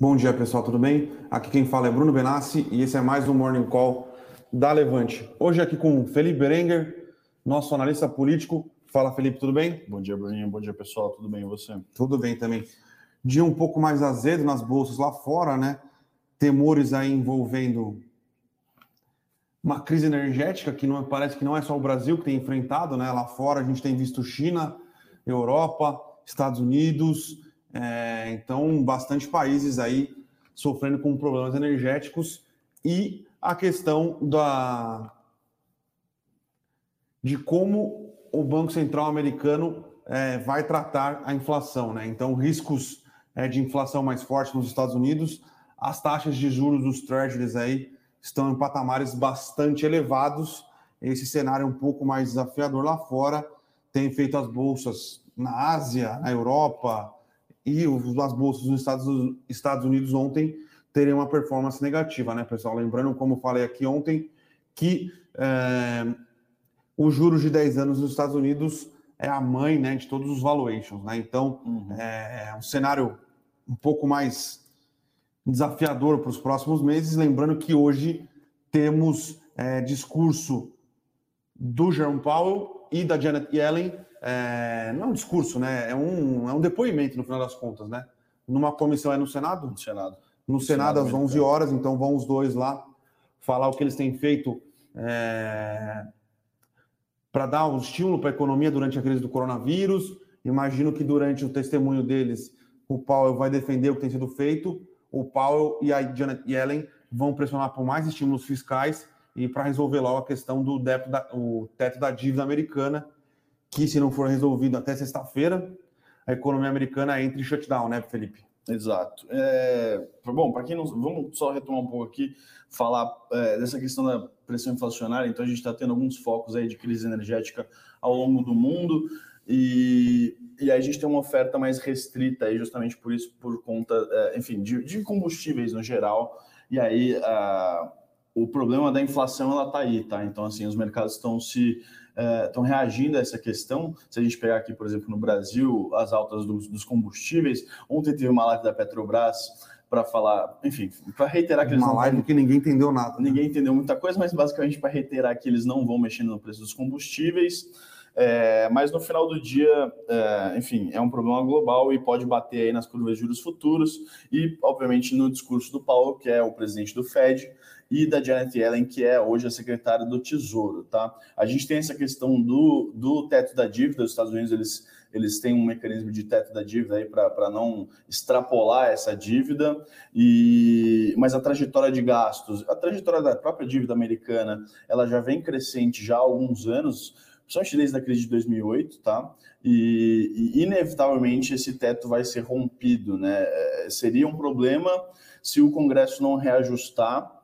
Bom dia, pessoal, tudo bem? Aqui quem fala é Bruno Benassi e esse é mais um Morning Call da Levante. Hoje aqui com Felipe Berenguer, nosso analista político. Fala, Felipe, tudo bem? Bom dia, Bruninho. Bom dia, pessoal. Tudo bem e você? Tudo bem também. Dia um pouco mais azedo nas bolsas lá fora, né? Temores aí envolvendo uma crise energética que não parece que não é só o Brasil que tem enfrentado, né? Lá fora a gente tem visto China, Europa, Estados Unidos, é, então, bastante países aí sofrendo com problemas energéticos e a questão da de como o Banco Central americano é, vai tratar a inflação, né? Então, riscos é, de inflação mais forte nos Estados Unidos, as taxas de juros dos treasuries aí estão em patamares bastante elevados. Esse cenário é um pouco mais desafiador lá fora tem feito as bolsas na Ásia, na Europa, e as bolsas nos Estados, Estados Unidos ontem terem uma performance negativa, né, pessoal? Lembrando, como falei aqui ontem, que é, os juros de 10 anos nos Estados Unidos é a mãe né, de todos os valuations, né? Então, uhum. é, é um cenário um pouco mais desafiador para os próximos meses. Lembrando que hoje temos é, discurso do Jerome Powell e da Janet Yellen é, não é um discurso, né? É um, é um depoimento, no final das contas, né? Numa comissão é no Senado? No Senado. No, no Senado, Senado, às 11 horas, então vão os dois lá falar o que eles têm feito é, para dar um estímulo para a economia durante a crise do coronavírus. Imagino que durante o testemunho deles, o Powell vai defender o que tem sido feito. O Powell e a Janet Yellen vão pressionar por mais estímulos fiscais e para resolver logo a questão do da, o teto da dívida americana, que, se não for resolvido até sexta-feira, a economia americana entra em shutdown, né, Felipe? Exato. É, bom, para quem não. Vamos só retomar um pouco aqui, falar é, dessa questão da pressão inflacionária. Então, a gente está tendo alguns focos aí de crise energética ao longo do mundo. E, e aí a gente tem uma oferta mais restrita aí, justamente por isso, por conta, é, enfim, de, de, combustíveis no geral. E aí a, o problema da inflação ela está aí, tá? Então, assim, os mercados estão se estão é, reagindo a essa questão. Se a gente pegar aqui, por exemplo, no Brasil, as altas dos, dos combustíveis, ontem teve uma live da Petrobras para falar, enfim, para reiterar que eles uma live vão... que ninguém entendeu nada. Né? Ninguém entendeu muita coisa, mas basicamente para reiterar que eles não vão mexer no preço dos combustíveis. É, mas no final do dia, é, enfim, é um problema global e pode bater aí nas curvas de juros futuros e, obviamente, no discurso do Paulo, que é o presidente do Fed, e da Janet Yellen, que é hoje a secretária do Tesouro, tá? A gente tem essa questão do, do teto da dívida, os Estados Unidos, eles, eles têm um mecanismo de teto da dívida aí para não extrapolar essa dívida, e mas a trajetória de gastos, a trajetória da própria dívida americana, ela já vem crescente já há alguns anos, principalmente desde a crise de 2008, tá? E, e, inevitavelmente esse teto vai ser rompido, né? É, seria um problema se o Congresso não reajustar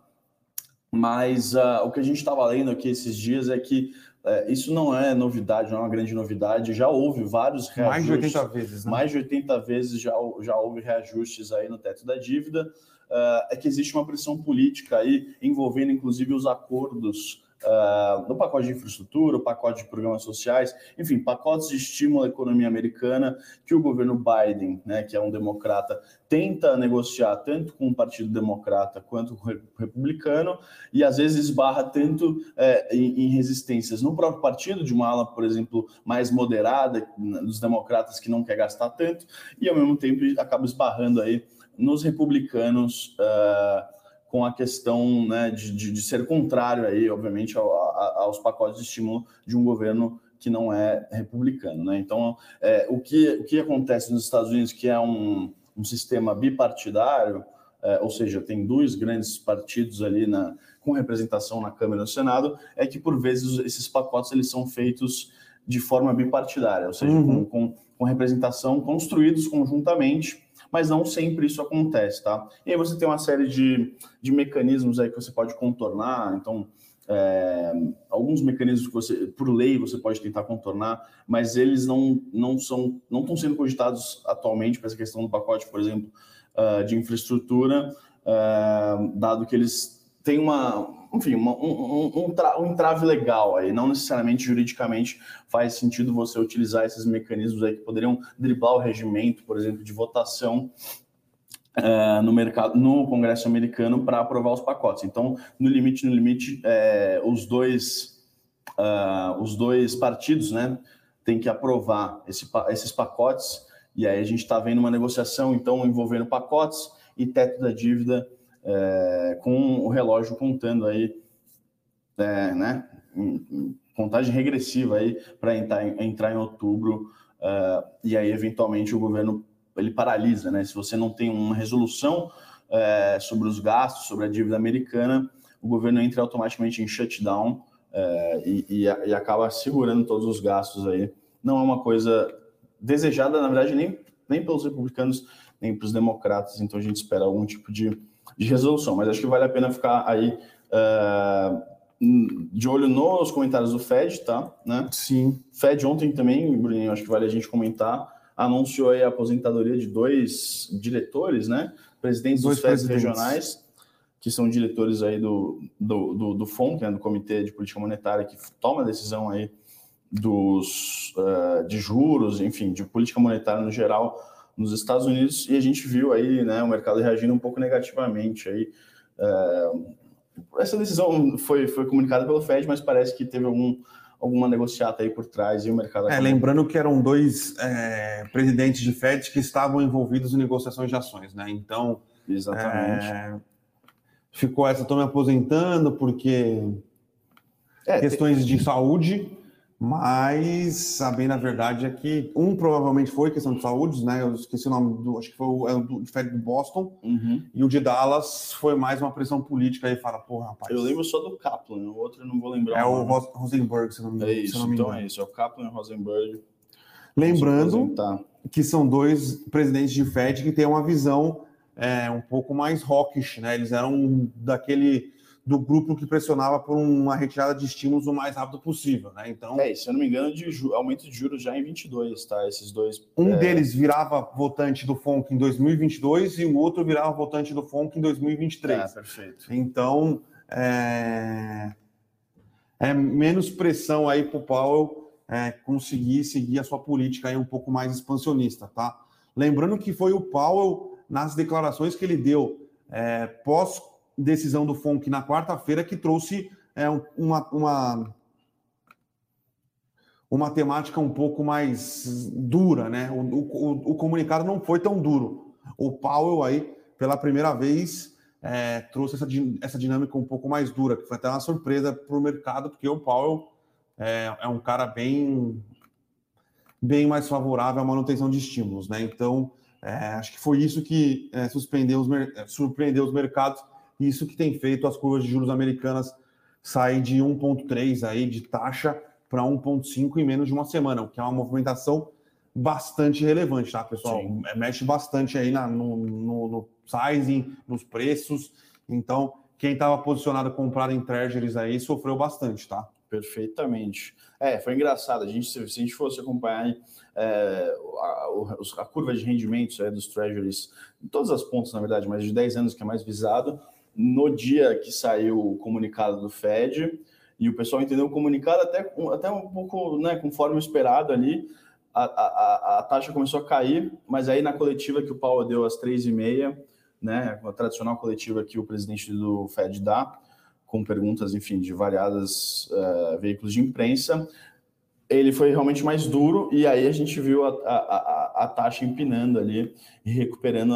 mas uh, o que a gente estava lendo aqui esses dias é que uh, isso não é novidade, não é uma grande novidade. Já houve vários reajustes. Mais de 80 vezes, né? Mais de 80 vezes já, já houve reajustes aí no teto da dívida. Uh, é que existe uma pressão política aí envolvendo, inclusive, os acordos uh, no pacote de infraestrutura, o pacote de programas sociais, enfim, pacotes de estímulo à economia americana que o governo Biden, né, que é um democrata, tenta negociar tanto com o Partido Democrata quanto com o Republicano, e às vezes esbarra tanto é, em, em, resistências no próprio partido, de uma ala, por exemplo, mais moderada, dos democratas que não quer gastar tanto, e ao mesmo tempo acaba esbarrando aí nos republicanos. Uh, com a questão né, de, de, de, ser contrário aí, obviamente, ao, a, aos pacotes de estímulo de um governo que não é republicano. Né? Então, é, o, que, o que acontece nos Estados Unidos, que é um, um sistema bipartidário, é, ou seja, tem dois grandes partidos ali na, com representação na Câmara e no Senado, é que por vezes esses pacotes eles são feitos de forma bipartidária, ou seja, uhum. com, com, com representação construídos conjuntamente mas não sempre isso acontece, tá? E aí você tem uma série de, de mecanismos aí que você pode contornar, então é, alguns mecanismos que você, por lei, você pode tentar contornar, mas eles não, não são, não estão sendo cogitados atualmente para essa questão do pacote, por exemplo, uh, de infraestrutura, uh, dado que eles têm uma, enfim, uma, um, um, um, entrave legal aí, não necessariamente juridicamente faz sentido você utilizar esses mecanismos aí que poderiam driblar o regimento, por exemplo, de votação uh, no mercado, no Congresso americano para aprovar os pacotes. Então, no limite, no limite, é, os dois, uh, os dois partidos, né, têm que aprovar esse, esses pacotes. E aí a gente está vendo uma negociação, então, envolvendo pacotes e teto da dívida, é, com o relógio contando aí, é, né, contagem regressiva aí para entrar, entrar em outubro. Uh, e aí, eventualmente, o governo ele paralisa, né? Se você não tem uma resolução é, sobre os gastos, sobre a dívida americana, o governo entra automaticamente em shutdown é, e, e, e, acaba segurando todos os gastos aí. Não é uma coisa desejada, na verdade, nem, nem pelos republicanos, nem para os democratas, então a gente espera algum tipo de, de resolução. Mas acho que vale a pena ficar aí é, de olho nos comentários do Fed, tá? Né? Sim. Fed ontem também, Bruninho, acho que vale a gente comentar anunciou a aposentadoria de dois diretores, né? Presidentes dois dos FEDs regionais, que são diretores aí do, do, do, do FONC, né? do Comitê de Política Monetária, que toma a decisão aí dos, uh, de juros, enfim, de política monetária no geral nos Estados Unidos, e a gente viu aí né, o mercado reagindo um pouco negativamente aí. Uh, essa decisão foi, foi comunicada pelo Fed, mas parece que teve algum alguma negociata aí por trás e o mercado. É, lembrando que eram dois é, presidentes de FED que estavam envolvidos em negociações de ações, né? Então. Exatamente. É, ficou essa, estou me aposentando porque é, questões tem... de saúde mas a bem na verdade é que um provavelmente foi questão de saúde, né? Eu esqueci o nome do, acho que foi o, é do, Fed do Boston, uhum. e o de Dallas foi mais uma pressão política aí, fala, porra, rapaz. Eu lembro só do Kaplan, o outro eu não vou lembrar. É o, o Rosenberg, se não me engano. É isso, então é isso, é o Kaplan e o Rosenberg. Lembrando que são dois presidentes de Fed que têm uma visão é, um pouco mais hawkish, né? Eles eram daquele do grupo que pressionava por uma retirada de estímulos o mais rápido possível, né? Então, é, se eu não me engano, de aumento de juros já em 22, tá? Esses dois. Um é... deles virava votante do FONC em 2022 e o outro virava votante do FONC em 2023. É, perfeito. Então, é, é menos pressão aí para o Powell é, conseguir seguir a sua política aí um pouco mais expansionista, tá? Lembrando que foi o Powell nas declarações que ele deu é, pós decisão do FONC na quarta-feira que trouxe é, uma, uma, uma temática um pouco mais dura, né? O, o, o, comunicado não foi tão duro. O Powell aí, pela primeira vez, é, trouxe essa, essa dinâmica um pouco mais dura, que foi até uma surpresa para o mercado, porque o Powell é, é, um cara bem, bem mais favorável à manutenção de estímulos, né? Então, é, acho que foi isso que é, suspendeu os, surpreendeu os mercados isso que tem feito as curvas de juros americanas sair de 1,3 aí de taxa para 1,5 em menos de uma semana, o que é uma movimentação bastante relevante, tá, pessoal? Sim. É, mexe bastante aí na, no, no, no sizing, nos preços. Então, quem estava posicionado comprado em treasuries aí sofreu bastante, tá? Perfeitamente. É, foi engraçado. A gente, se, a gente fosse acompanhar é, a, a, curva de rendimentos é, dos treasuries, em todas as pontas, na verdade, mas de 10 anos que é mais visado, no dia que saiu o comunicado do Fed, e o pessoal entendeu o comunicado até, até um pouco né, conforme esperado ali, a, a, a taxa começou a cair, mas aí na coletiva que o Paulo deu às três e meia, né, a tradicional coletiva que o presidente do Fed dá, com perguntas, enfim, de variadas uh, veículos de imprensa, ele foi realmente mais duro e aí a gente viu a, a, a, a taxa empinando ali e recuperando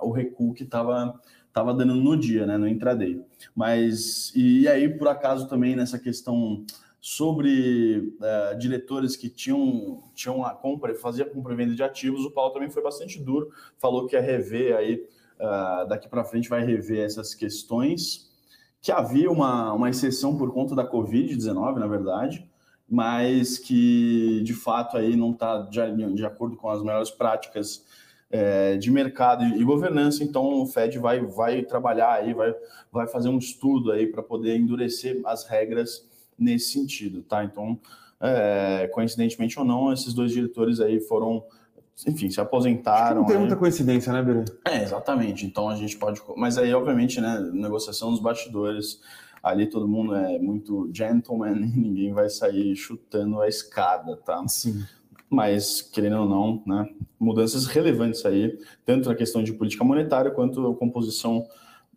o recuo que estava estava dando no dia, né, no intraday. Mas e aí por acaso também nessa questão sobre uh, diretores que tinham tinham a compra, fazia compra e venda de ativos, o Paulo também foi bastante duro, falou que ia rever aí uh, daqui para frente vai rever essas questões, que havia uma, uma exceção por conta da Covid-19, na verdade, mas que de fato aí não está de, de acordo com as melhores práticas é, de mercado e governança, então o Fed vai, vai trabalhar aí, vai, vai fazer um estudo aí para poder endurecer as regras nesse sentido, tá? Então, é, coincidentemente ou não, esses dois diretores aí foram, enfim, se aposentaram. não tem muita coincidência, né, Bira? É, exatamente. Então a gente pode. Mas aí, obviamente, né, negociação dos bastidores, ali todo mundo é muito gentleman ninguém vai sair chutando a escada, tá? Sim. Mas, querendo ou não, né, mudanças relevantes aí, tanto na questão de política monetária quanto a composição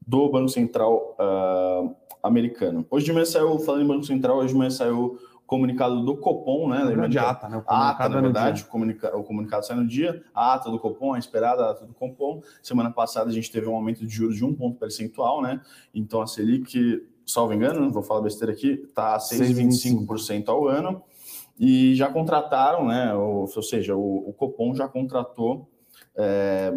do Banco Central uh, americano. Hoje de manhã saiu, falando em Banco Central, hoje de manhã saiu comunicado do Copom, né? Lembra de ata, né? O a ata, na verdade, o, comunica o comunicado sai no dia, a ata do Copom, a esperada ata do Copom. Semana passada a gente teve um aumento de juros de um ponto percentual, né? Então a Selic, salvo engano, não vou falar besteira aqui, está a 6,25% ao ano. E já contrataram, né? Ou, ou seja, o, o Copom já contratou é,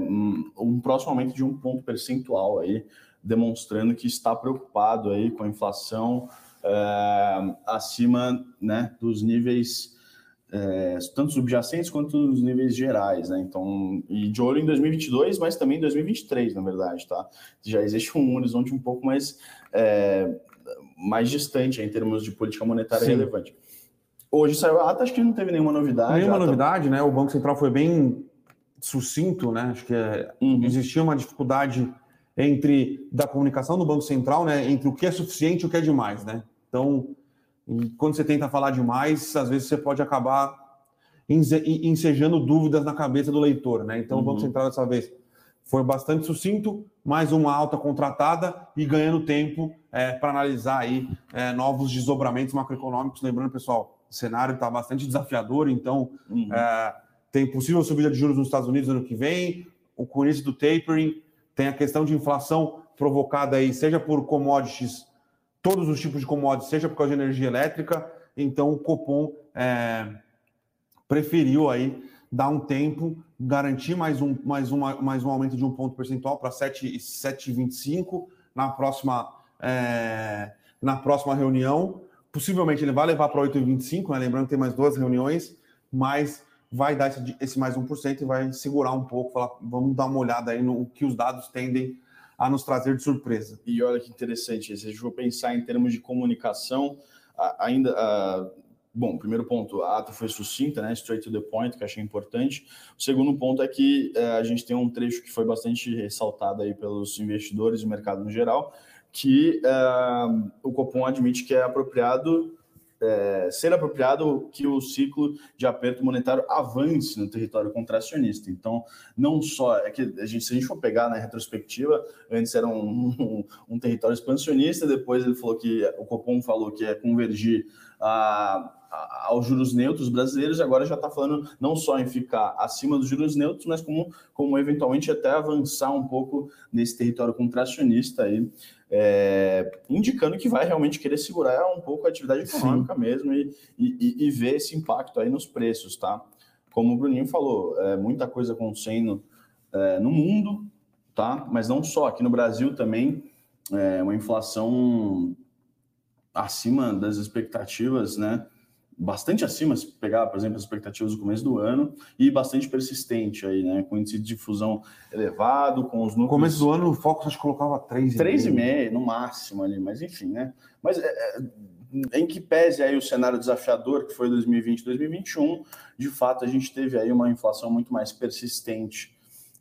um próximo aumento de um ponto percentual aí, demonstrando que está preocupado aí com a inflação é, acima né, dos níveis é, tanto subjacentes quanto nos níveis gerais, né? Então, e de olho em 2022, mas também em 2023, na verdade, tá? Já existe um horizonte um pouco mais é, mais distante em termos de política monetária Sim. relevante. Hoje saiu a ata, acho que não teve nenhuma novidade. Nenhuma novidade, né? O Banco Central foi bem sucinto, né? Acho que é, uhum. existia uma dificuldade entre da comunicação do Banco Central, né? Entre o que é suficiente e o que é demais, né? Então, quando você tenta falar demais, às vezes você pode acabar ensejando dúvidas na cabeça do leitor, né? Então, uhum. o Banco uhum. Central dessa vez foi bastante sucinto, mais uma alta contratada e ganhando tempo é, para analisar aí é, novos desdobramentos macroeconômicos. Lembrando, pessoal, o cenário está bastante desafiador, então uhum. é, tem possível subida de juros nos Estados Unidos ano que vem, o início do tapering, tem a questão de inflação provocada aí, seja por commodities todos os tipos de commodities, seja por causa de energia elétrica. Então, o Copom é, preferiu aí dar um tempo, garantir mais um, mais uma, mais um aumento de um ponto percentual para 7,25 na próxima, é, na próxima reunião. Possivelmente ele vai levar para 8,25, né? lembrando que tem mais duas reuniões, mas vai dar esse, esse mais 1% e vai segurar um pouco, falar, vamos dar uma olhada aí no que os dados tendem a nos trazer de surpresa. E olha que interessante, se a gente for pensar em termos de comunicação, ainda. bom, primeiro ponto, a ata foi sucinta, né? Straight to the point, que achei importante. O segundo ponto é que é, a gente tem um trecho que foi bastante ressaltado aí pelos investidores e mercado no geral, que é, o Copom admite que é apropriado é, ser apropriado que o ciclo de aperto monetário avance no território contracionista. Então, não só é que a gente, se a gente for pegar na retrospectiva, antes era um, um, um território expansionista, depois ele falou que o Copom falou que é convergir a, a, aos juros neutros brasileiros, e agora já está falando não só em ficar acima dos juros neutros, mas como, como eventualmente até avançar um pouco nesse território contracionista aí é, indicando que vai realmente querer segurar um pouco a atividade econômica Sim. mesmo e, e, e, ver esse impacto aí nos preços, tá? Como o Bruninho falou, é, muita coisa acontecendo é, no mundo, tá? Mas não só, aqui no Brasil também, é, uma inflação acima das expectativas, né? Bastante acima, se pegar, por exemplo, as expectativas do começo do ano, e bastante persistente aí, né? Com índice de difusão elevado, com os núcleos... No começo do ano, o Focus acho que colocava 3,5. 3,5 no máximo ali, mas enfim, né? Mas é, é, em que pese aí o cenário desafiador que foi 2020 2021, de fato a gente teve aí uma inflação muito mais persistente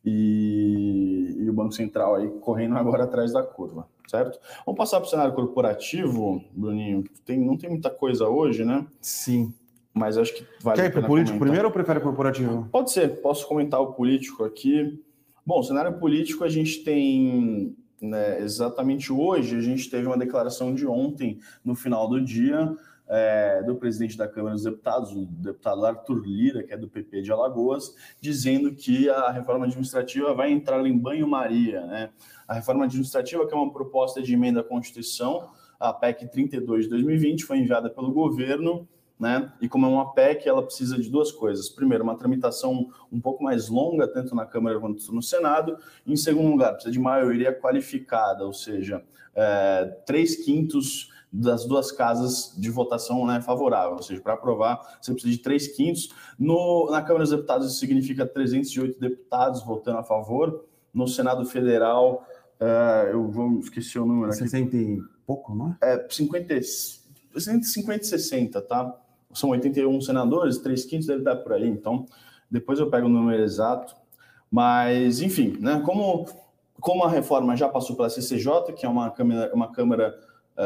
e, e o Banco Central aí correndo agora atrás da curva certo? Vamos passar para o cenário corporativo, Bruninho. Tem, não tem muita coisa hoje, né? Sim. Mas acho que vale Quer ir para o político comentar. primeiro ou prefere corporativo? Pode ser, posso comentar o político aqui. Bom, cenário político a gente tem né, exatamente hoje, a gente teve uma declaração de ontem, no final do dia, é, do presidente da Câmara dos Deputados, o deputado Arthur Lira, que é do PP de Alagoas, dizendo que a reforma administrativa vai entrar em banho-maria. Né? A reforma administrativa, que é uma proposta de emenda à Constituição, a PEC 32 de 2020, foi enviada pelo governo, né? E como é uma PEC, ela precisa de duas coisas. Primeiro, uma tramitação um pouco mais longa, tanto na Câmara quanto no Senado. Em segundo lugar, precisa de maioria qualificada, ou seja, é, três quintos das duas casas de votação né, favorável, ou seja, para aprovar você precisa de três quintos. No, na Câmara dos Deputados isso significa 308 deputados votando a favor. No Senado Federal, uh, eu vou esqueci o número 60 aqui. e pouco, não é? É 50, 50 e 60, tá? São 81 senadores, três quintos deve dar por aí, então depois eu pego o número exato. Mas, enfim, né, como, como a reforma já passou pela CCJ, que é uma câmara, uma câmara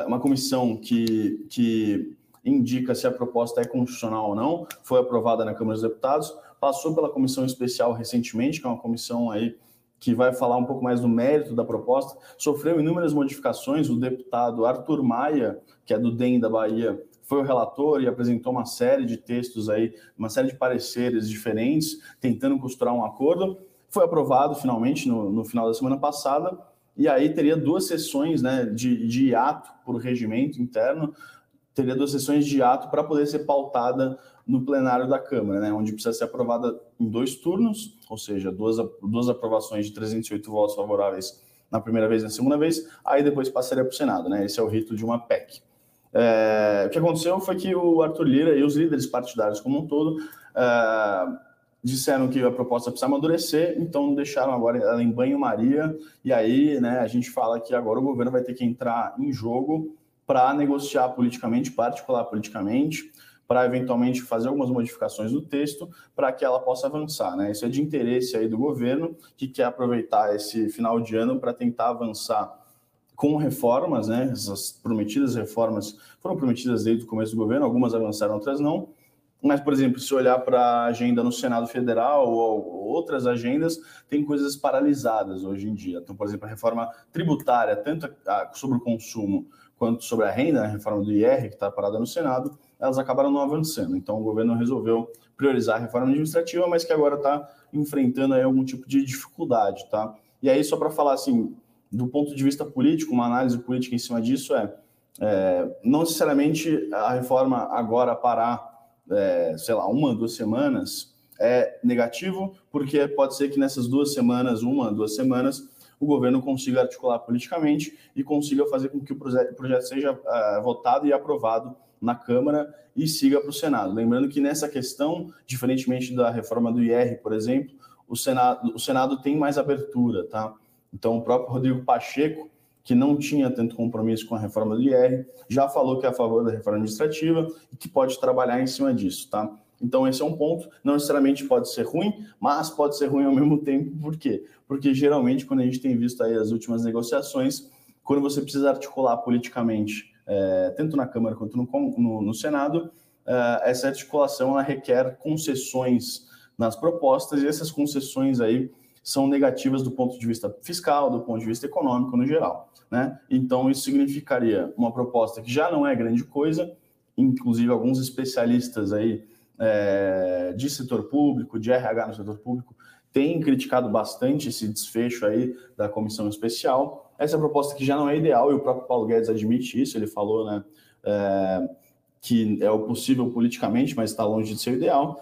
uma comissão que, que indica se a proposta é constitucional ou não, foi aprovada na Câmara dos Deputados, passou pela comissão especial recentemente, que é uma comissão aí que vai falar um pouco mais do mérito da proposta, sofreu inúmeras modificações. O deputado Arthur Maia, que é do DEM da Bahia, foi o relator e apresentou uma série de textos aí, uma série de pareceres diferentes, tentando costurar um acordo. Foi aprovado finalmente no, no final da semana passada, e aí teria duas sessões né, de, de por regimento interno, teria duas sessões de ato para poder ser pautada no plenário da Câmara, né, onde precisa ser aprovada em dois turnos, ou seja, duas, duas aprovações de 308 votos favoráveis na primeira vez e na segunda vez, aí depois passaria para o Senado. Né, esse é o rito de uma PEC. É, o que aconteceu foi que o Arthur Lira e os líderes partidários como um todo é, disseram que a proposta precisa amadurecer, então deixaram agora ela em banho-maria, e aí né, a gente fala que agora o governo vai ter que entrar em jogo para negociar politicamente, particular politicamente, para eventualmente fazer algumas modificações no texto para que ela possa avançar. Né? Isso é de interesse aí do governo, que quer aproveitar esse final de ano para tentar avançar com reformas, né? Essas prometidas reformas foram prometidas desde o começo do governo, algumas avançaram, outras não. Mas, por exemplo, se olhar para a agenda no Senado Federal ou outras agendas, tem coisas paralisadas hoje em dia. Então, por exemplo, a reforma tributária, tanto sobre o consumo quanto sobre a renda, a reforma do IR, que está parada no Senado, elas acabaram não avançando. Então, o governo resolveu priorizar a reforma administrativa, mas que agora está enfrentando aí algum tipo de dificuldade, tá? E aí, só para falar assim, do ponto de vista político, uma análise política em cima disso é, é não necessariamente a reforma agora parar, é, sei lá, uma, duas semanas é negativo, porque pode ser que nessas duas semanas, uma, duas semanas, o governo consiga articular politicamente e consiga fazer com que o projeto seja uh, votado e aprovado na Câmara e siga para o Senado. Lembrando que nessa questão, diferentemente da reforma do IR, por exemplo, o Senado, o Senado tem mais abertura, tá? Então, o próprio Rodrigo Pacheco, que não tinha tanto compromisso com a reforma do IR, já falou que é a favor da reforma administrativa e que pode trabalhar em cima disso, tá? Então, esse é um ponto. Não necessariamente pode ser ruim, mas pode ser ruim ao mesmo tempo. Por quê? Porque geralmente, quando a gente tem visto aí as últimas negociações, quando você precisa articular politicamente, é, tanto na Câmara quanto no, no, no Senado, é, essa articulação requer concessões nas propostas e essas concessões aí são negativas do ponto de vista fiscal, do ponto de vista econômico no geral. Né? Então, isso significaria uma proposta que já não é grande coisa, inclusive alguns especialistas aí é, de setor público, de RH no setor público, tem criticado bastante esse desfecho aí da comissão especial. Essa proposta que já não é ideal, e o próprio Paulo Guedes admite isso, ele falou né, é, que é o possível politicamente, mas está longe de ser o ideal.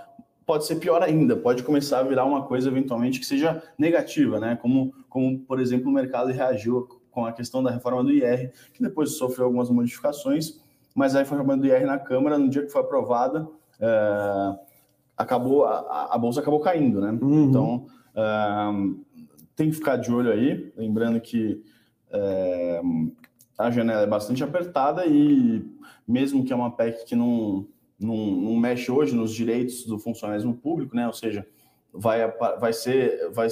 Pode ser pior ainda, pode começar a virar uma coisa eventualmente que seja negativa, né? Como, como por exemplo, o mercado reagiu com a questão da reforma do IR, que depois sofreu algumas modificações, mas a reforma do IR na Câmara, no dia que foi aprovada, é, acabou a, a, bolsa acabou caindo, né? Uhum. Então é, tem que ficar de olho aí, lembrando que é, a janela é bastante apertada e mesmo que é uma PEC que não, não, não mexe hoje nos direitos do funcionalismo público, né? Ou seja, vai, vai ser vai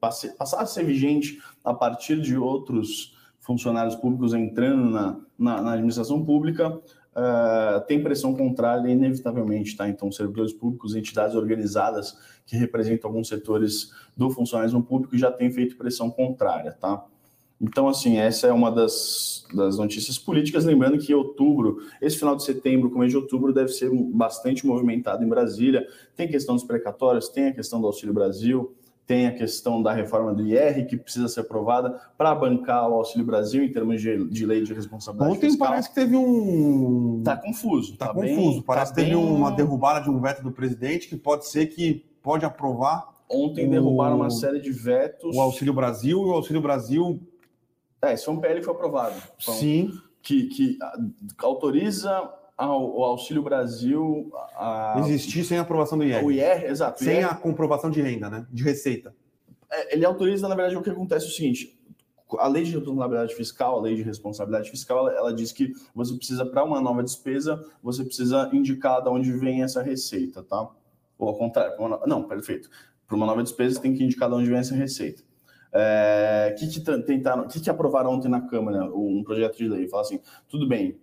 passar a ser vigente a partir de outros funcionários públicos entrando na, na, na administração pública, uh, tem pressão contrária inevitavelmente, tá? Então, servidores públicos, entidades organizadas que representam alguns setores do funcionalismo público já têm feito pressão contrária, tá? Então, assim, essa é uma das, das notícias políticas. Lembrando que outubro, esse final de setembro, começo de outubro, deve ser bastante movimentado em Brasília. Tem questão dos precatórios, tem a questão do Auxílio Brasil, tem a questão da reforma do IR, que precisa ser aprovada para bancar o Auxílio Brasil em termos de, de lei de responsabilidade Ontem fiscal. parece que teve um... Está confuso. Está tá confuso. Bem, parece tá que teve bem... uma derrubada de um veto do presidente, que pode ser que pode aprovar... Ontem o... derrubaram uma série de vetos... O Auxílio Brasil e o Auxílio Brasil... É, esse foi um PL que foi aprovado. Então, Sim. Que, que autoriza ao, Auxílio Brasil. A... Existir sem a aprovação do IR. O IR, exato. Sem IR... a comprovação de renda, né? De receita. É, ele autoriza, na verdade, o que acontece é o seguinte: a lei de responsabilidade fiscal, a lei de responsabilidade fiscal, ela, ela diz que você precisa, para uma nova despesa, você precisa indicar de onde vem essa receita, tá? Ou ao contrário, uma, não, perfeito. Para uma nova despesa, você tem que indicar de onde vem essa receita. É, que, que tentaram, que, que aprovaram ontem na Câmara um projeto de lei? Fala assim, tudo bem,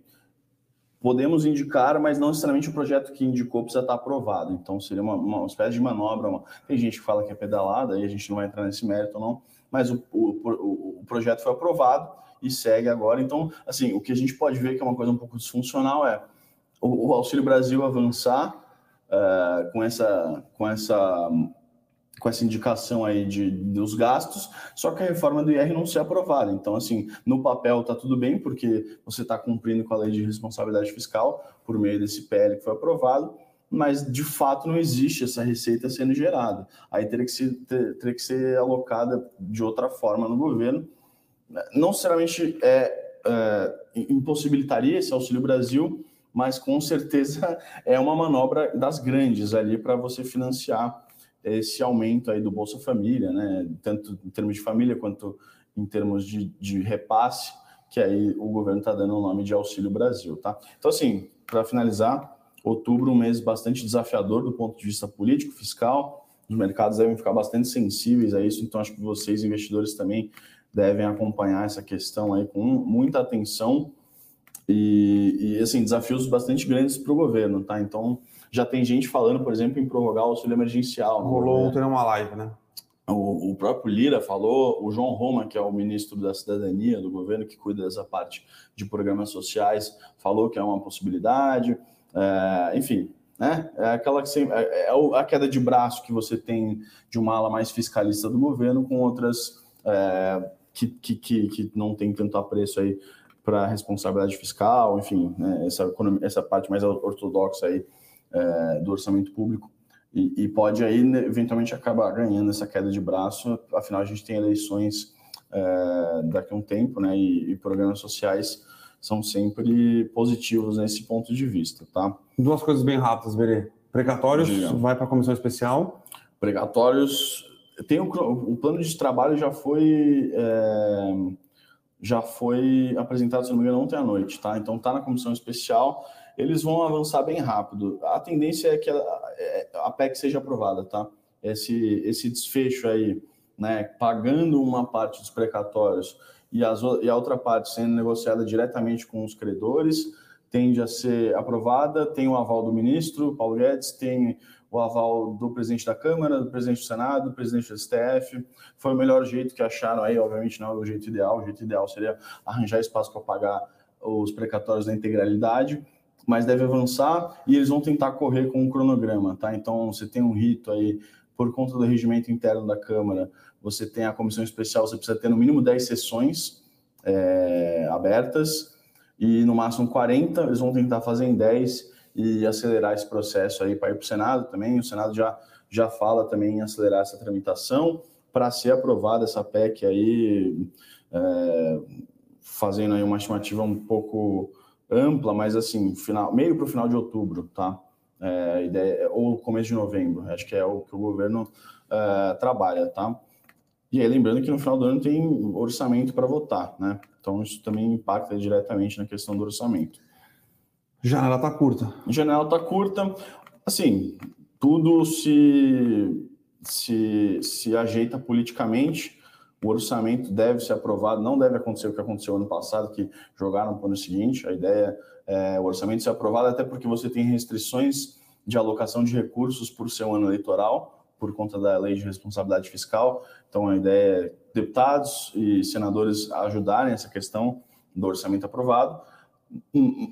podemos indicar, mas não necessariamente o projeto que indicou precisa estar aprovado. Então, seria uma, uma espécie de manobra. Uma... Tem gente que fala que é pedalada, aí a gente não vai entrar nesse mérito, não. Mas o, o, o, o projeto foi aprovado e segue agora. Então, assim, o que a gente pode ver que é uma coisa um pouco disfuncional é o, o Auxílio Brasil avançar uh, com essa com essa com essa indicação aí de, dos gastos, só que a reforma do IR não ser aprovada. Então, assim, no papel está tudo bem, porque você está cumprindo com a lei de responsabilidade fiscal por meio desse PL que foi aprovado, mas de fato não existe essa receita sendo gerada. Aí teria que ser, ter, teria que ser alocada de outra forma no governo. Não necessariamente é, é, impossibilitaria esse Auxílio Brasil, mas com certeza é uma manobra das grandes ali para você financiar esse aumento aí do Bolsa Família, né? Tanto em termos de família quanto em termos de, de repasse, que aí o governo está dando o nome de Auxílio Brasil, tá? Então, assim, para finalizar, outubro um mês bastante desafiador do ponto de vista político, fiscal, os mercados devem ficar bastante sensíveis a isso, então acho que vocês, investidores, também devem acompanhar essa questão aí com muita atenção e, e assim, desafios bastante grandes para o governo, tá? Então, já tem gente falando, por exemplo, em prorrogar o auxílio emergencial. Né? Rolou ontem numa live, né? O, o, próprio Lira falou, o João Roma, que é o ministro da Cidadania do governo, que cuida dessa parte de programas sociais, falou que é uma possibilidade. É, enfim, né? É aquela que é, é a queda de braço que você tem de uma ala mais fiscalista do governo com outras é, que, que, que, que, não tem tanto apreço aí para responsabilidade fiscal, enfim, né? essa, essa parte mais ortodoxa aí é, do orçamento público e, e, pode aí né, eventualmente acabar ganhando essa queda de braço. Afinal, a gente tem eleições é, daqui a um tempo, né? E, e, programas sociais são sempre positivos nesse ponto de vista, tá? Duas coisas bem rápidas, Berê. Precatórios Diga. vai para a comissão especial. Precatórios tem o, o, plano de trabalho já foi é, já foi apresentado, se não me engano, ontem à noite, tá? Então tá na comissão especial eles vão avançar bem rápido. A tendência é que a, é, a PEC seja aprovada, tá? Esse, esse desfecho aí, né, pagando uma parte dos precatórios e, as, e a outra parte sendo negociada diretamente com os credores, tende a ser aprovada. Tem o aval do ministro, Paulo Guedes, tem o aval do presidente da Câmara, do presidente do Senado, do presidente do STF. Foi o melhor jeito que acharam aí, obviamente não é o jeito ideal. O jeito ideal seria arranjar espaço para pagar os precatórios da integralidade mas deve avançar e eles vão tentar correr com um cronograma, tá? Então, você tem um rito aí, por conta do regimento interno da Câmara, você tem a comissão especial, você precisa ter no mínimo 10 sessões é, abertas e no máximo 40, eles vão tentar fazer em 10 e acelerar esse processo aí para ir para o Senado também. O Senado já, já fala também em acelerar essa tramitação para ser aprovada essa PEC aí, é, fazendo aí uma estimativa um pouco ampla, mas assim, final, meio para o final de outubro, tá? É, ideia, ou começo de novembro, acho que é o que o governo é, trabalha, tá? E aí, lembrando que no final do ano tem orçamento para votar, né? Então, isso também impacta diretamente na questão do orçamento. Janela está curta. Janela está curta. Assim, tudo se, se, se ajeita politicamente o orçamento deve ser aprovado, não deve acontecer o que aconteceu ano passado, que jogaram para o ano seguinte. A ideia é o orçamento ser aprovado, até porque você tem restrições de alocação de recursos por ser um ano eleitoral, por conta da lei de responsabilidade fiscal. Então, a ideia é deputados e senadores ajudarem essa questão do orçamento aprovado.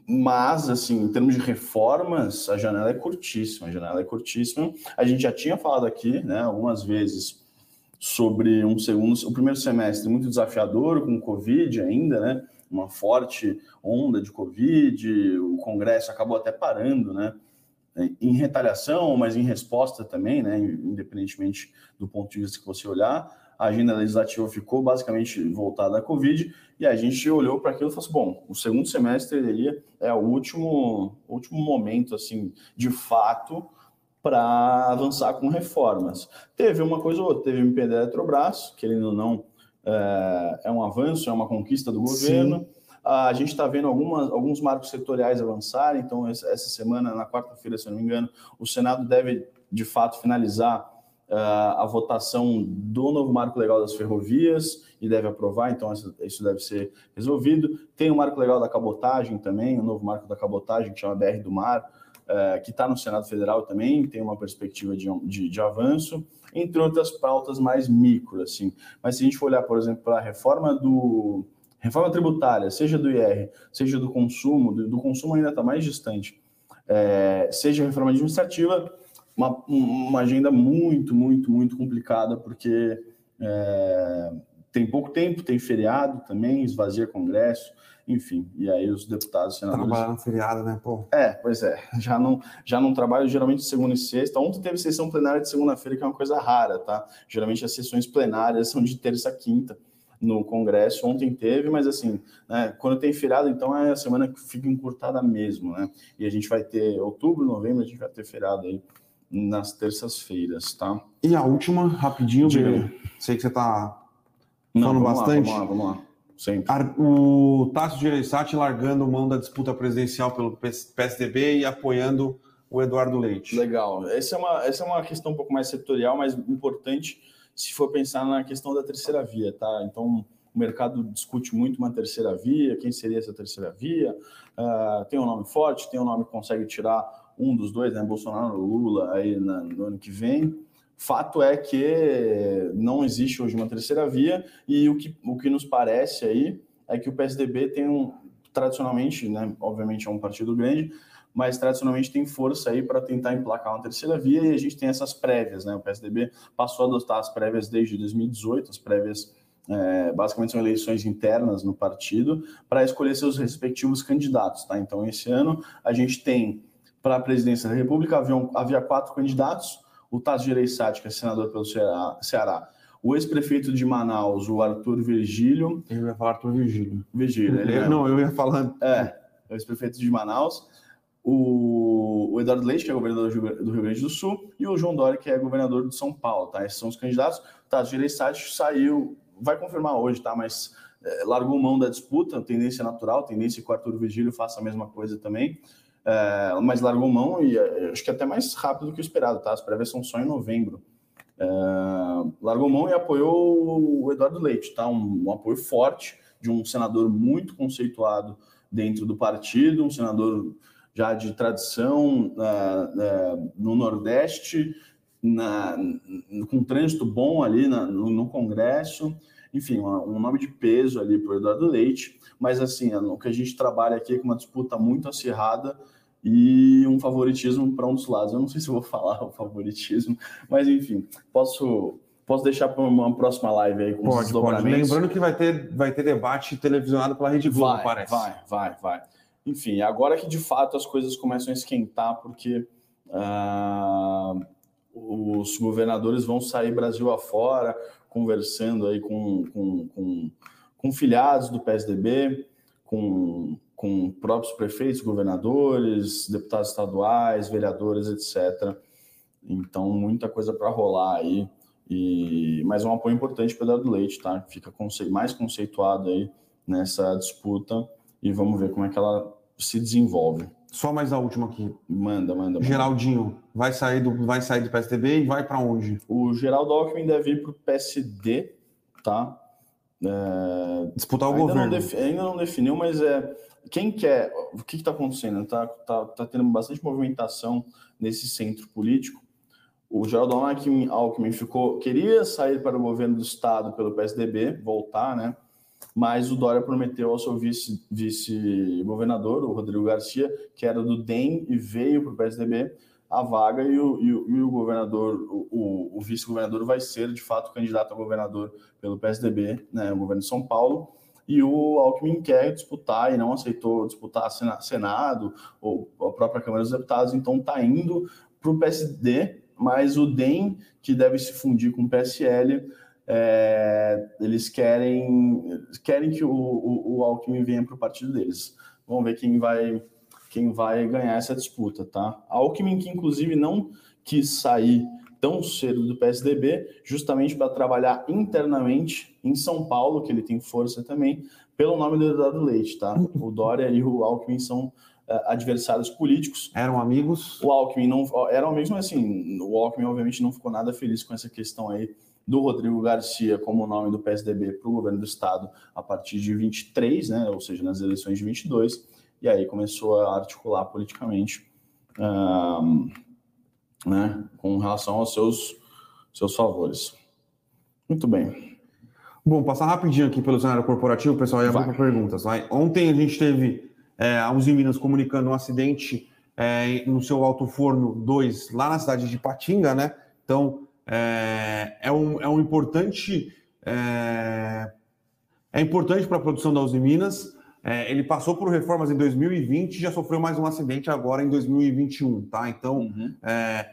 Mas, assim, em termos de reformas, a janela é curtíssima. A janela é curtíssima. A gente já tinha falado aqui, né, algumas vezes sobre um segundo, o primeiro semestre muito desafiador com o Covid ainda, né? Uma forte onda de Covid, o Congresso acabou até parando, né? Em retaliação, mas em resposta também, né? Independentemente do ponto de vista que você olhar, a agenda legislativa ficou basicamente voltada à Covid e a gente olhou para aquilo e falou assim, bom, o segundo semestre ele é o último, último momento, assim, de fato, para avançar com reformas. Teve uma coisa ou outra, teve o MP da Eletrobras, que ele não é, é, um avanço, é uma conquista do governo. Sim. A gente está vendo algumas, alguns marcos setoriais avançarem, então essa semana, na quarta-feira, se não me engano, o Senado deve, de fato, finalizar uh, a votação do novo marco legal das ferrovias, e deve aprovar, então isso deve ser resolvido. Tem o marco legal da cabotagem também, o novo marco da cabotagem, que chama BR do Mar, é, que está no Senado Federal também, tem uma perspectiva de, de, de, avanço, entre outras pautas mais micro, assim. Mas se a gente for olhar, por exemplo, para a reforma do reforma tributária, seja do IR, seja do consumo, do, do consumo ainda está mais distante, é, seja a reforma administrativa, uma, uma agenda muito, muito, muito complicada, porque é, tem pouco tempo, tem feriado também, esvazia Congresso, enfim, e aí os deputados senadores... Trabalhando feriado, né, pô? É, pois é, já não, já não trabalho geralmente segunda e sexta, ontem teve sessão plenária de segunda-feira, que é uma coisa rara, tá? Geralmente as sessões plenárias são de terça a quinta, no Congresso. Ontem teve, mas assim, né, quando tem feriado, então é a semana que fica encurtada mesmo, né? E a gente vai ter outubro, novembro, a gente vai ter feriado aí nas terças-feiras, tá? E a última, rapidinho, sei que você está falando bastante. Lá, vamos lá, vamos lá. Sempre. O Tasso Gereissati largando mão da disputa presidencial pelo PSDB e apoiando o Eduardo Leite. Legal. Essa é uma, essa é uma questão um pouco mais setorial, mas importante se for pensar na questão da terceira via, tá? Então, o mercado discute muito uma terceira via, quem seria essa terceira via? Uh, tem um nome forte, tem um nome que consegue tirar um dos dois, né? Bolsonaro, Lula, aí na, no ano que vem. Fato é que não existe hoje uma terceira via e o que, o que nos parece aí é que o PSDB tem um, tradicionalmente, né, obviamente é um partido grande, mas tradicionalmente tem força aí para tentar emplacar uma terceira via e a gente tem essas prévias, né? O PSDB passou a adotar as prévias desde 2018, as prévias é, basicamente são eleições internas no partido para escolher seus respectivos candidatos, tá? Então esse ano a gente tem para a presidência da República havia, havia quatro candidatos, o Tasso Gereissati, que é senador pelo Ceará, o ex-prefeito de Manaus, o Arthur Virgílio. Eu ia falar Arthur Virgílio. Virgílio, ele eu, é... Não, eu ia falar. É, o ex-prefeito de Manaus, o, o, Eduardo Leite, que é governador do Rio Grande do Sul, e o João Dória, que é governador de São Paulo, tá? Esses são os candidatos. O Gereissati saiu, vai confirmar hoje, tá? Mas é, largou mão da disputa, tendência natural, tendência que o Arthur Virgílio faça a mesma coisa também. É, mas largou mão e é, acho que até mais rápido do que o esperado, tá? As prévias são só em novembro. É, largou mão e apoiou o Eduardo Leite, tá? Um, um, apoio forte de um senador muito conceituado dentro do partido, um senador já de tradição uh, uh, no Nordeste, na, com trânsito bom ali na, no, no, Congresso, enfim, um nome de peso ali para o Eduardo Leite, mas assim, o que a gente trabalha aqui é com uma disputa muito acirrada e um favoritismo para um dos lados. Eu não sei se vou falar o favoritismo, mas enfim, posso posso deixar para uma próxima live aí com pode, os pode. Lembrando que vai ter, vai ter debate televisionado pela Rede Globo, vai, parece. Vai, vai, vai. Enfim, agora que de fato as coisas começam a esquentar, porque uh, os governadores vão sair Brasil afora, conversando aí com, com, com, com filiados do PSDB, com, com próprios prefeitos, governadores, deputados estaduais, vereadores, etc. Então, muita coisa para rolar aí. E, mas é um apoio importante para o Eduardo Leite, tá? Fica conce, mais conceituado aí nessa disputa e vamos ver como é que ela se desenvolve. Só mais a última aqui. Manda, manda. manda. Geraldinho vai sair do vai sair do PSDB e vai para onde? O Geraldo Alckmin deve ir para o PSD, tá? É... Disputar o ainda governo. Não ainda não definiu, mas é quem quer. O que está acontecendo? Tá, tá, tá tendo bastante movimentação nesse centro político. O Geraldo Alckmin, Alckmin ficou queria sair para o governo do estado pelo PSDB, voltar, né? Mas o Dória prometeu ao seu vice-governador, vice o Rodrigo Garcia, que era do DEM e veio para o PSDB, a vaga e o, e o, e o governador, o, o vice-governador vai ser, de fato, candidato a governador pelo PSDB, né, o governo de São Paulo, e o Alckmin quer disputar e não aceitou disputar Senado ou a própria Câmara dos Deputados, então está indo para o PSD, mas o DEM, que deve se fundir com o PSL, é, eles querem, querem que o, o, o Alckmin venha para o partido deles. Vamos ver quem vai, quem vai ganhar essa disputa, tá? Alckmin, que inclusive não quis sair tão cedo do PSDB, justamente para trabalhar internamente em São Paulo, que ele tem força também, pelo nome do Eduardo Leite, tá? O Dória e o Alckmin são uh, adversários políticos. Eram amigos? O Alckmin não... Eram amigos, mas assim, o Alckmin obviamente não ficou nada feliz com essa questão aí do Rodrigo Garcia como nome do PSDB para o governo do estado a partir de 23, né, ou seja, nas eleições de 22, e aí começou a articular politicamente um, né, com relação aos seus, seus favores. Muito bem. Bom, passar rapidinho aqui pelo cenário corporativo, pessoal, e abrir para perguntas. Vai. Ontem a gente teve é, a Uzi Minas comunicando um acidente é, no seu alto forno 2 lá na cidade de Patinga, né? Então, é, é, um, é um importante. É, é importante para a produção da Uzi Minas. É, ele passou por reformas em 2020 e já sofreu mais um acidente agora em 2021, tá? Então, uhum. é,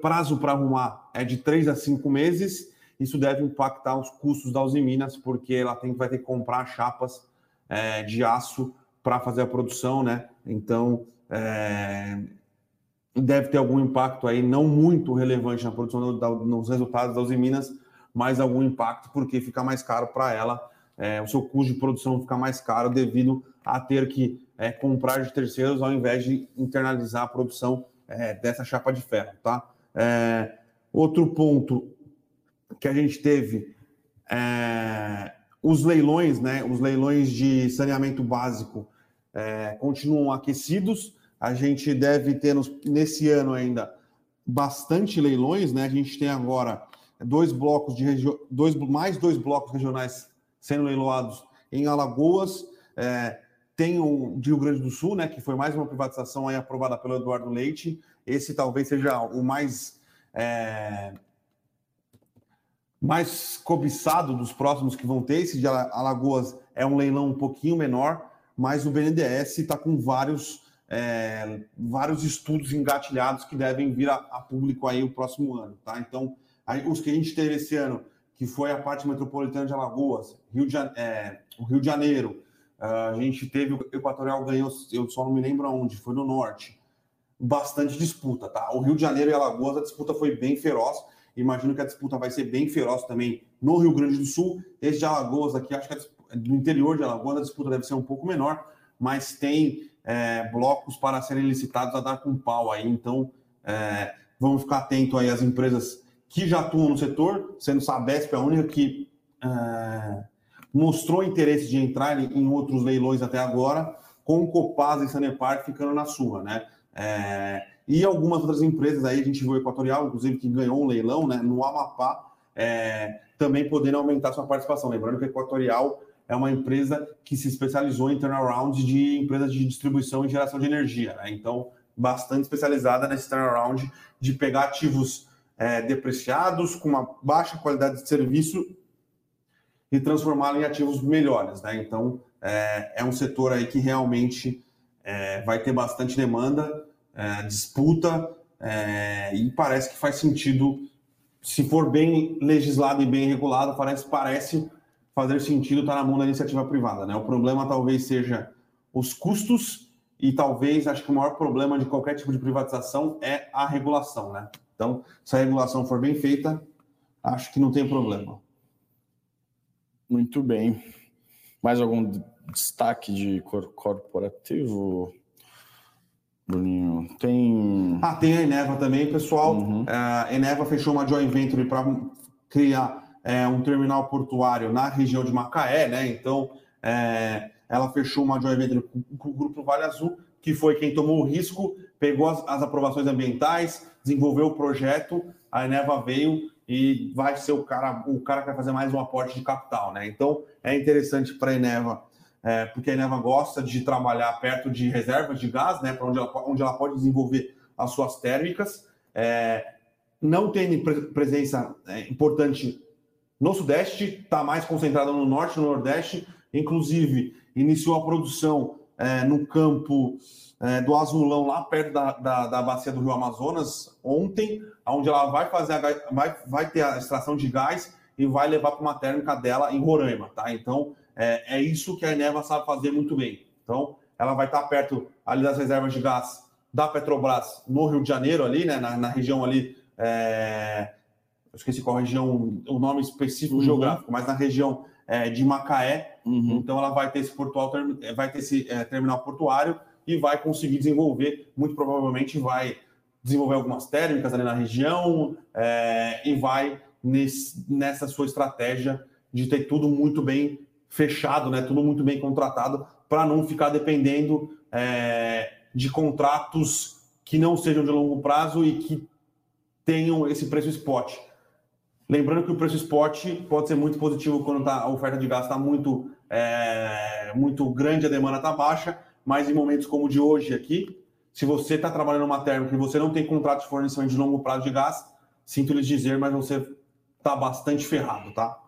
prazo para arrumar é de três a cinco meses. Isso deve impactar os custos da Uzi Minas, porque ela tem, vai ter que comprar chapas é, de aço para fazer a produção, né? Então, é, deve ter algum impacto aí, não muito relevante na produção, da, nos resultados da Uzi Minas, mas algum impacto porque fica mais caro para ela, é, o seu custo de produção fica mais caro devido a ter que é, comprar de terceiros ao invés de internalizar a produção é, dessa chapa de ferro, tá? É, outro ponto que a gente teve é, os leilões, né? Os leilões de saneamento básico é, continuam aquecidos, a gente deve ter nos, nesse ano ainda bastante leilões, né? A gente tem agora dois blocos de região, dois mais dois blocos regionais sendo leiloados em Alagoas. É, tem o de Rio Grande do Sul, né? Que foi mais uma privatização aí aprovada pelo Eduardo Leite. Esse talvez seja o mais é, mais cobiçado dos próximos que vão ter. Esse de Alagoas é um leilão um pouquinho menor, mas o BNDES está com vários é, vários estudos engatilhados que devem vir a, a, público aí o próximo ano, tá? Então, aí, os que a gente teve esse ano, que foi a parte metropolitana de Alagoas, Rio de, é, o Rio de Janeiro, uh, a gente teve o Equatorial ganhou, eu só não me lembro aonde, foi no norte, bastante disputa, tá? O Rio de Janeiro e Alagoas, a disputa foi bem feroz, imagino que a disputa vai ser bem feroz também no Rio Grande do Sul, esse de Alagoas aqui, acho que a, do interior de Alagoas a disputa deve ser um pouco menor, mas tem é, blocos para serem licitados a dar com pau aí. Então, é, vamos ficar atento aí às empresas que já atuam no setor, sendo Sabesp a única que é, mostrou interesse de entrar em outros leilões até agora, com Copasa e Sanepar ficando na sua, né? É, e algumas outras empresas aí, a gente viu o Equatorial, inclusive, que ganhou um leilão, né? No Amapá, é, também podendo aumentar sua participação. Lembrando que o Equatorial é uma empresa que se especializou em turnaround de empresas de distribuição e geração de energia. Né? Então, bastante especializada nesse turnaround de pegar ativos é, depreciados, com uma baixa qualidade de serviço e transformá-los em ativos melhores. Né? Então, é, é, um setor aí que realmente é, vai ter bastante demanda, é, disputa, é, e parece que faz sentido, se for bem legislado e bem regulado, parece, parece fazer sentido estar tá na mão da iniciativa privada. Né? O problema talvez seja os custos e talvez, acho que o maior problema de qualquer tipo de privatização é a regulação. Né? Então, se a regulação for bem feita, acho que não tem problema. Muito bem. Mais algum destaque de corporativo? Bruninho, tem. Ah, tem a Eneva também, pessoal. Uhum. A Eneva fechou uma joint venture para criar é, um terminal portuário na região de Macaé, né? Então, é, ela fechou uma joint venture com o Grupo Vale Azul, que foi quem tomou o risco, pegou as, as aprovações ambientais, desenvolveu o projeto, a Eneva veio e vai ser o cara, o cara que vai fazer mais um aporte de capital, né? Então, é interessante para a Eneva, é, porque a Eneva gosta de trabalhar perto de reservas de gás, né? Para onde ela, onde ela pode desenvolver as suas térmicas. É, não tem presença é, importante no Sudeste, está mais concentrada no Norte, no Nordeste, inclusive iniciou a produção é, no campo é, do Azulão, lá perto da, da, da, bacia do Rio Amazonas, ontem, onde ela vai fazer a, vai, vai ter a extração de gás e vai levar para uma térmica dela em Roraima, tá? Então, é, é isso que a Eneva sabe fazer muito bem. Então, ela vai estar perto ali das reservas de gás da Petrobras no Rio de Janeiro, ali, né, na, na região ali é, esqueci qual região, o nome específico uhum. geográfico, mas na região é, de Macaé. Uhum. Então ela vai ter esse portual, é, vai ter esse é, terminal portuário e vai conseguir desenvolver, muito provavelmente vai desenvolver algumas térmicas ali na região é, e vai nesse, nessa sua estratégia de ter tudo muito bem fechado, né? Tudo muito bem contratado para não ficar dependendo é, de contratos que não sejam de longo prazo e que tenham esse preço spot. Lembrando que o preço spot pode ser muito positivo quando tá, a oferta de gás está muito, é, muito grande, a demanda está baixa, mas em momentos como o de hoje aqui, se você está trabalhando uma térmica e você não tem contrato de fornecimento de longo prazo de gás, sinto lhes dizer, mas você está bastante ferrado, tá?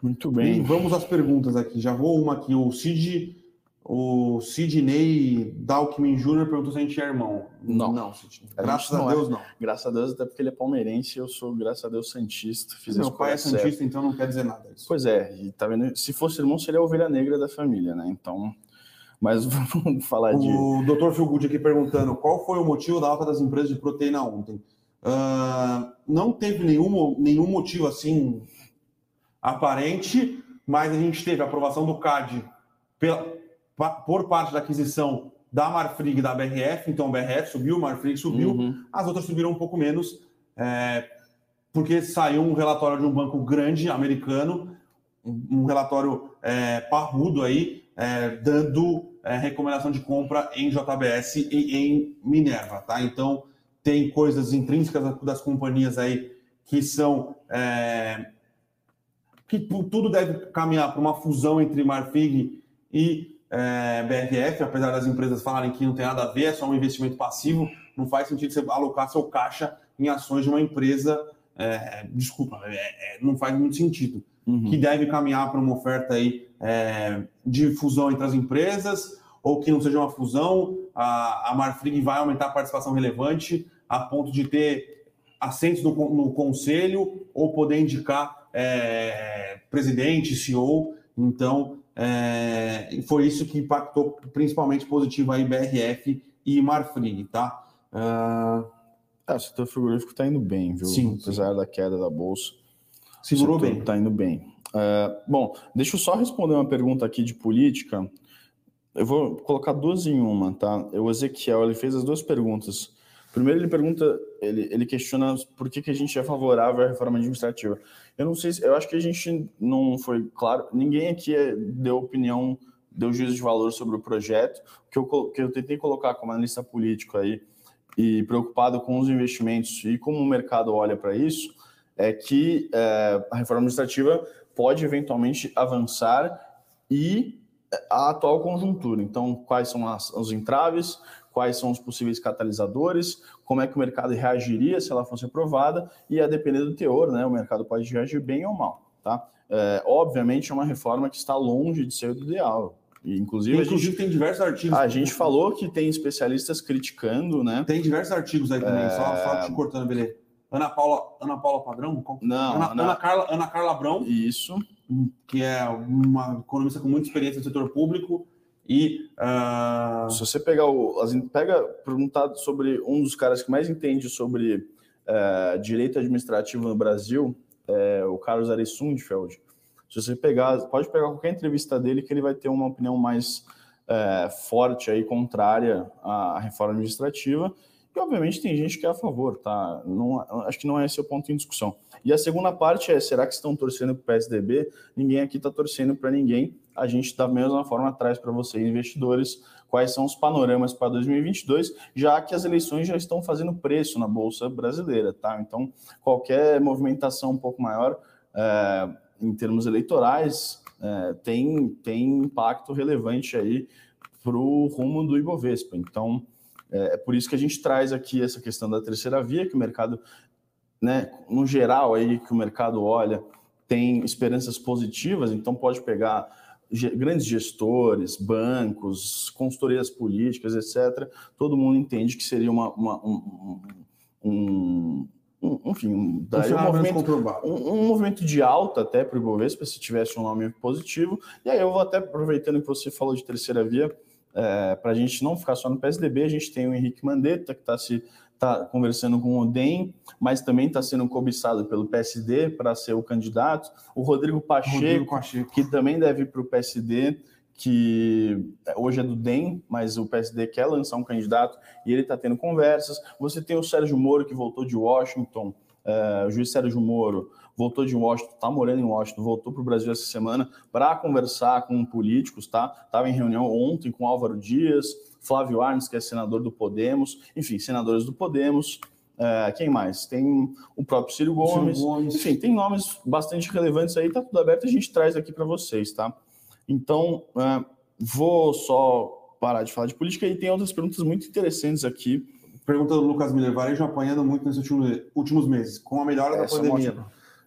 Muito bem. E vamos às perguntas aqui. Já vou uma aqui. O Cid, o Sidney Dalkmin Jr. perguntou se a gente é irmão. Não. Não, Sidney. Graças a, a Deus, é. não. Graças a Deus, até porque ele é palmeirense eu sou, graças a Deus, Santista. Fiz Meu pai é Santista, certo. então não quer dizer nada. Isso. Pois é, e tá vendo? Se fosse irmão, seria a ovelha negra da família, né? Então. Mas vamos falar o de. O Dr. Filgud aqui perguntando qual foi o motivo da alta das empresas de proteína ontem. Uh, não teve nenhum, nenhum motivo assim aparente, mas a gente teve a aprovação do CAD pela, por parte da aquisição da Marfrig e da BRF, então a BRF subiu, a Marfrig subiu, uhum. as outras subiram um pouco menos, é, porque saiu um relatório de um banco grande americano, um relatório é, parrudo aí, é, dando é, recomendação de compra em JBS e em Minerva, tá? Então tem coisas intrínsecas das companhias aí que são é, que tudo deve caminhar para uma fusão entre Marfrig e é, BRF, apesar das empresas falarem que não tem nada a ver, é só um investimento passivo, não faz sentido você alocar seu caixa em ações de uma empresa, é, desculpa, é, é não faz muito sentido. Uhum. Que deve caminhar para uma oferta aí é, de fusão entre as empresas, ou que não seja uma fusão, a, a Marfrig vai aumentar a participação relevante a ponto de ter assentos no, no conselho ou poder indicar é, presidente, CEO. Então, é, foi isso que impactou principalmente positivo aí BRF e Marfrig, tá? Uh... Ah, o setor frigorífico está indo bem, viu? Sim, Apesar sim. da queda da bolsa. Segurou bem. Está indo bem. Uh, bom, deixa eu só responder uma pergunta aqui de política. Eu vou colocar duas em uma, tá? O Ezequiel ele fez as duas perguntas. Primeiro, ele pergunta, ele, ele questiona por que, que a gente é favorável à reforma administrativa. Eu não sei, eu acho que a gente não foi claro, ninguém aqui é, deu opinião, deu juízo de valor sobre o projeto. Que eu, que eu tentei colocar como analista político aí, e preocupado com os investimentos e como o mercado olha para isso, é que é, a reforma administrativa pode eventualmente avançar e a atual conjuntura. Então, quais são as, os entraves, quais são os possíveis catalisadores, como é que o mercado reagiria se ela fosse aprovada, e a depender do teor, né, o mercado pode reagir bem ou mal. Tá? É, obviamente, é uma reforma que está longe de ser o ideal. E, inclusive, inclusive gente, tem diversos artigos. A gente falou que tem especialistas criticando, né? Tem diversos artigos aí também, é... só, só te cortando, beleza. Ana Paula, Ana Paula Padrão? Não, Ana, Ana... Ana, Carla, Ana Carla Abrão. Isso. Que é uma economista com muita experiência no setor público e uh... se você pegar o, pega perguntar sobre um dos caras que mais entende sobre uh, direito administrativo no Brasil, é o Carlos Ari Sundfeld. Se você pegar, pode pegar qualquer entrevista dele que ele vai ter uma opinião mais uh, forte aí contrária à reforma administrativa. E obviamente tem gente que é a favor, tá? Não, acho que não é esse o ponto em discussão. E a segunda parte é: será que estão torcendo para o PSDB? Ninguém aqui está torcendo para ninguém a gente da mesma forma traz para vocês, investidores, quais são os panoramas para 2022, já que as eleições já estão fazendo preço na Bolsa Brasileira, tá? Então, qualquer movimentação um pouco maior é, em termos eleitorais é, tem, tem impacto relevante aí para o rumo do Ibovespa. Então, é, é por isso que a gente traz aqui essa questão da terceira via, que o mercado, né, no geral, aí que o mercado olha, tem esperanças positivas, então pode pegar grandes gestores, bancos, consultorias políticas, etc., todo mundo entende que seria uma, uma um, um, um, enfim, um, um, movimento, um, movimento de alta até para o Ibovespa, se tivesse um nome positivo. E aí eu vou até, aproveitando que você falou de terceira via, é, para a gente não ficar só no PSDB, a gente tem o Henrique Mandetta, que está se está conversando com o DEM, mas também está sendo cobiçado pelo PSD para ser o candidato. O Rodrigo Pacheco, Rodrigo Pacheco. que também deve ir para o PSD, que hoje é do DEM, mas o PSD quer lançar um candidato e ele está tendo conversas. Você tem o Sérgio Moro, que voltou de Washington, é, o juiz Sérgio Moro voltou de Washington, está morando em Washington, voltou para o Brasil essa semana para conversar com políticos, tá? Estava em reunião ontem com Álvaro Dias, Flávio Arnes, que é senador do Podemos, enfim, senadores do Podemos. É, quem mais? Tem o próprio Ciro Gomes. Ciro Gomes. Enfim, tem nomes bastante relevantes aí, tá tudo aberto, a gente traz aqui para vocês, tá? Então, é, vou só parar de falar de política e tem outras perguntas muito interessantes aqui. Pergunta do Lucas Miller, varejo apanhando muito nesses últimos, últimos meses. Com a melhora da pandemia,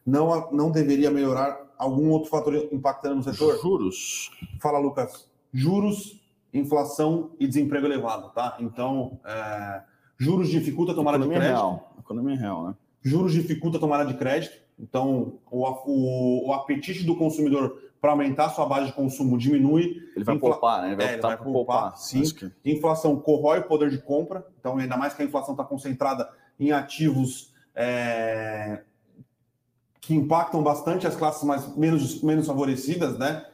não, não deveria melhorar algum outro fator impactando no setor? Juros. Fala, Lucas. Juros, inflação e desemprego elevado, tá? Então, é, juros dificulta a tomada Economia de crédito. Real. Economia real, né? Juros dificulta a tomada de crédito. Então, o, o, o apetite do consumidor para aumentar sua base de consumo diminui. Ele vai Infla... poupar, né? Ele vai, é, ele vai poupar, poupar, sim. Que... Inflação corrói o poder de compra. Então, ainda mais que a inflação está concentrada em ativos é, que impactam bastante as classes mais menos, menos favorecidas, né?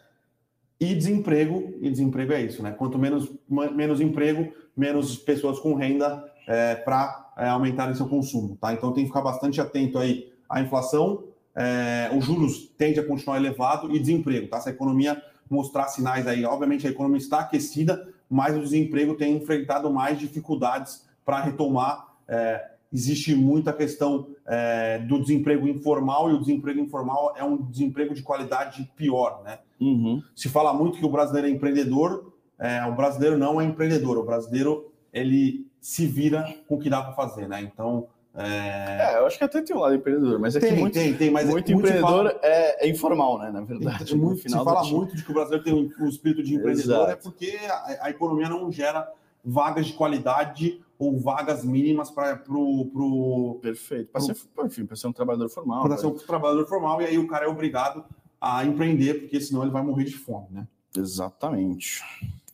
E desemprego, e desemprego é isso, né? Quanto menos, menos emprego, menos pessoas com renda é, para é, aumentarem seu consumo, tá? Então tem que ficar bastante atento aí à inflação, é, os juros tendem a continuar elevado e desemprego, tá? Se a economia mostrar sinais aí, obviamente a economia está aquecida, mas o desemprego tem enfrentado mais dificuldades para retomar. É, existe muita questão é, do desemprego informal e o desemprego informal é um desemprego de qualidade pior, né? Uhum. Se fala muito que o brasileiro é empreendedor, é, o brasileiro não é empreendedor, o brasileiro ele se vira com o que dá para fazer, né? Então é... é... eu acho que até tem um lado empreendedor, mas é tem, que muito, tem, tem, mas muito, muito empreendedor fala... é, é, informal, né? Na verdade. Tem, muito, se fala muito de que o brasileiro tem um, um espírito de empreendedor, Exato. é porque a, a, economia não gera vagas de qualidade ou vagas mínimas para pro, pro perfeito para ser enfim para ser um trabalhador formal para ser um trabalhador formal e aí o cara é obrigado a empreender porque senão ele vai morrer de fome né exatamente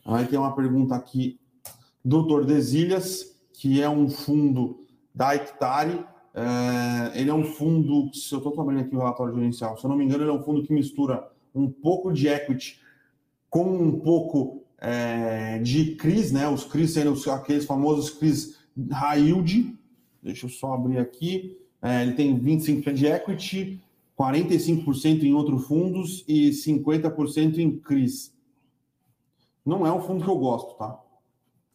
aí tem uma pergunta aqui doutor Desilhas que é um fundo da Hectare. É, ele é um fundo, se eu estou trabalhando aqui o relatório gerencial, se eu não me engano, ele é um fundo que mistura um pouco de equity com um pouco é, de CRIs, né? Os CRIs sendo aqueles famosos CRIs high yield. Deixa eu só abrir aqui. É, ele tem 25% de equity, 45% em outros fundos e 50% em CRIs. Não é um fundo que eu gosto, tá?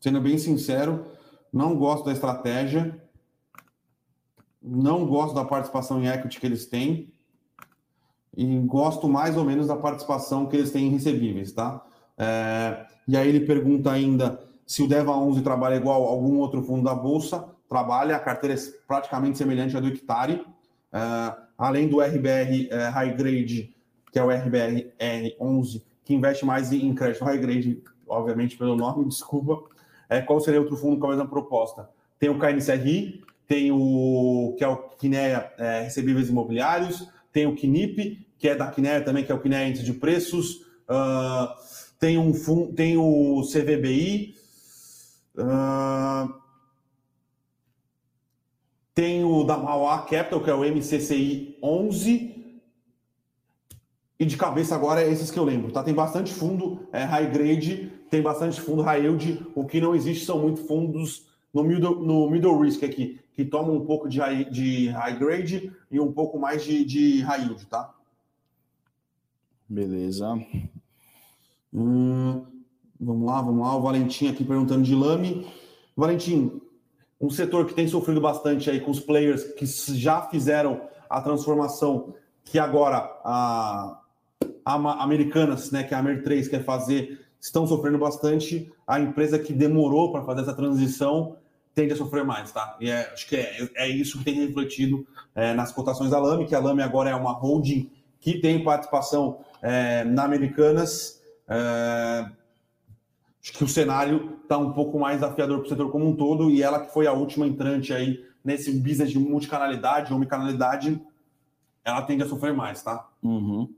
Sendo bem sincero, não gosto da estratégia não gosto da participação em equity que eles têm e gosto mais ou menos da participação que eles têm em recebíveis, tá? É, e aí ele pergunta ainda se o Deva 11 trabalha igual a algum outro fundo da Bolsa, trabalha, a carteira é praticamente semelhante à do Hectare, é, além do RBR é, High Grade, que é o RBR R11, que investe mais em crédito high grade, obviamente pelo nome, desculpa. É, qual seria outro fundo com a mesma proposta? Tem o KNCRI, tem o que é o Kinea é, Recebíveis Imobiliários, tem o Kinip, que é da Kinea também, que é o Kinea Índice de Preços, uh, tem, um, tem o CVBI, uh, ah, tem o da Mauá Capital, que é o MCCI 11, e de cabeça agora é esses que eu lembro, tá? Tem bastante fundo é, high grade, tem bastante fundo high yield, o que não existe são muitos fundos no middle, no middle risk aqui, que toma um pouco de high, de high grade e um pouco mais de, de high yield, tá? Beleza. Hum, vamos lá, vamos lá. O Valentim aqui perguntando de Lame. Valentim, um setor que tem sofrido bastante aí com os players que já fizeram a transformação, que agora a, a Americanas, né, que é a Amer 3 quer fazer, estão sofrendo bastante. A empresa que demorou para fazer essa transição tende a sofrer mais, tá? E é, acho que é, é isso que tem refletido é, nas cotações da Lame, que a Lame agora é uma holding que tem participação é, na Americanas. É, acho que o cenário está um pouco mais desafiador para o setor como um todo, e ela que foi a última entrante aí nesse business de multicanalidade, omnicanalidade, ela tende a sofrer mais, tá? Uhum.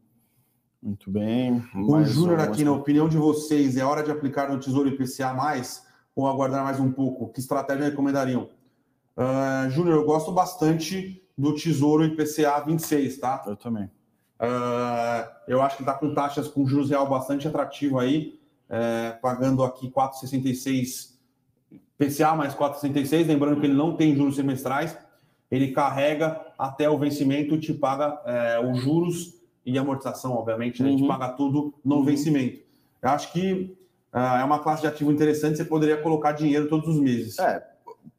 Muito bem. O Júnior aqui, na opinião de vocês, é hora de aplicar no Tesouro IPCA mais? Ou aguardar mais um pouco? Que estratégia recomendariam? Uh, Júnior, eu gosto bastante do Tesouro IPCA 26, tá? Eu também. Uh, eu acho que está com taxas com juros real bastante atrativo aí, uh, pagando aqui 4,66 PCA mais 4,66, lembrando que ele não tem juros semestrais. ele carrega até o vencimento e te paga é, os juros e amortização, obviamente, né? Uhum. Te paga tudo no uhum. vencimento. Eu acho que é uma classe de ativo interessante, você poderia colocar dinheiro todos os meses. É,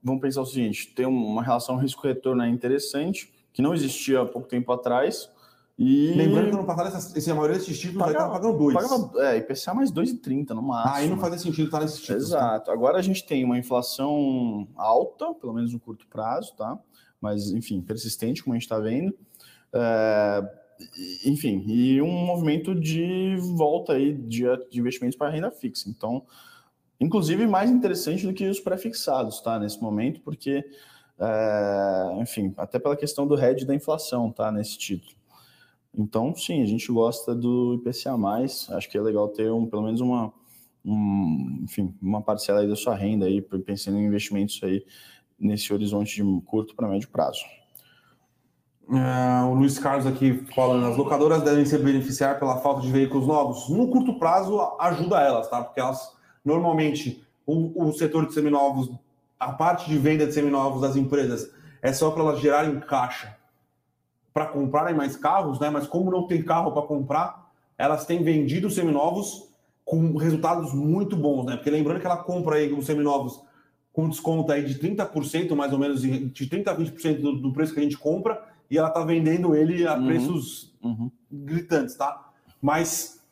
vamos pensar o seguinte: tem uma relação risco-retorno interessante, que não existia há pouco tempo atrás. E... Lembrando que no passado, essa, a maioria desses títulos Paga, estava pagando 2. Pagava, é, IPCA mais 2,30 no máximo. Aí não fazia sentido estar nesses títulos. Tá? Exato. Tá? Agora a gente tem uma inflação alta, pelo menos no curto prazo, tá? Mas, enfim, persistente, como a gente está vendo. É, enfim, e um movimento de volta aí de, de investimentos para renda fixa. Então, inclusive mais interessante do que os pré-fixados, tá? Nesse momento, porque, é, enfim, até pela questão do hedge da inflação, tá? Nesse título. Então, sim, a gente gosta do IPCA+, acho que é legal ter um, pelo menos uma, um, enfim, uma parcela aí da sua renda aí, pensando em investimentos aí nesse horizonte de curto para médio prazo. É, o Luiz Carlos aqui falando, as locadoras devem se beneficiar pela falta de veículos novos. No curto prazo, ajuda elas, tá? Porque elas, normalmente, o, o setor de seminovos, a parte de venda de seminovos das empresas é só para elas gerarem caixa para comprarem mais carros, né? Mas como não tem carro para comprar, elas têm vendido seminovos com resultados muito bons, né? Porque lembrando que ela compra aí os seminovos com desconto aí de 30%, mais ou menos, de 30% a 20% do, do preço que a gente compra, e ela está vendendo ele a uhum. preços uhum. gritantes, tá? Mas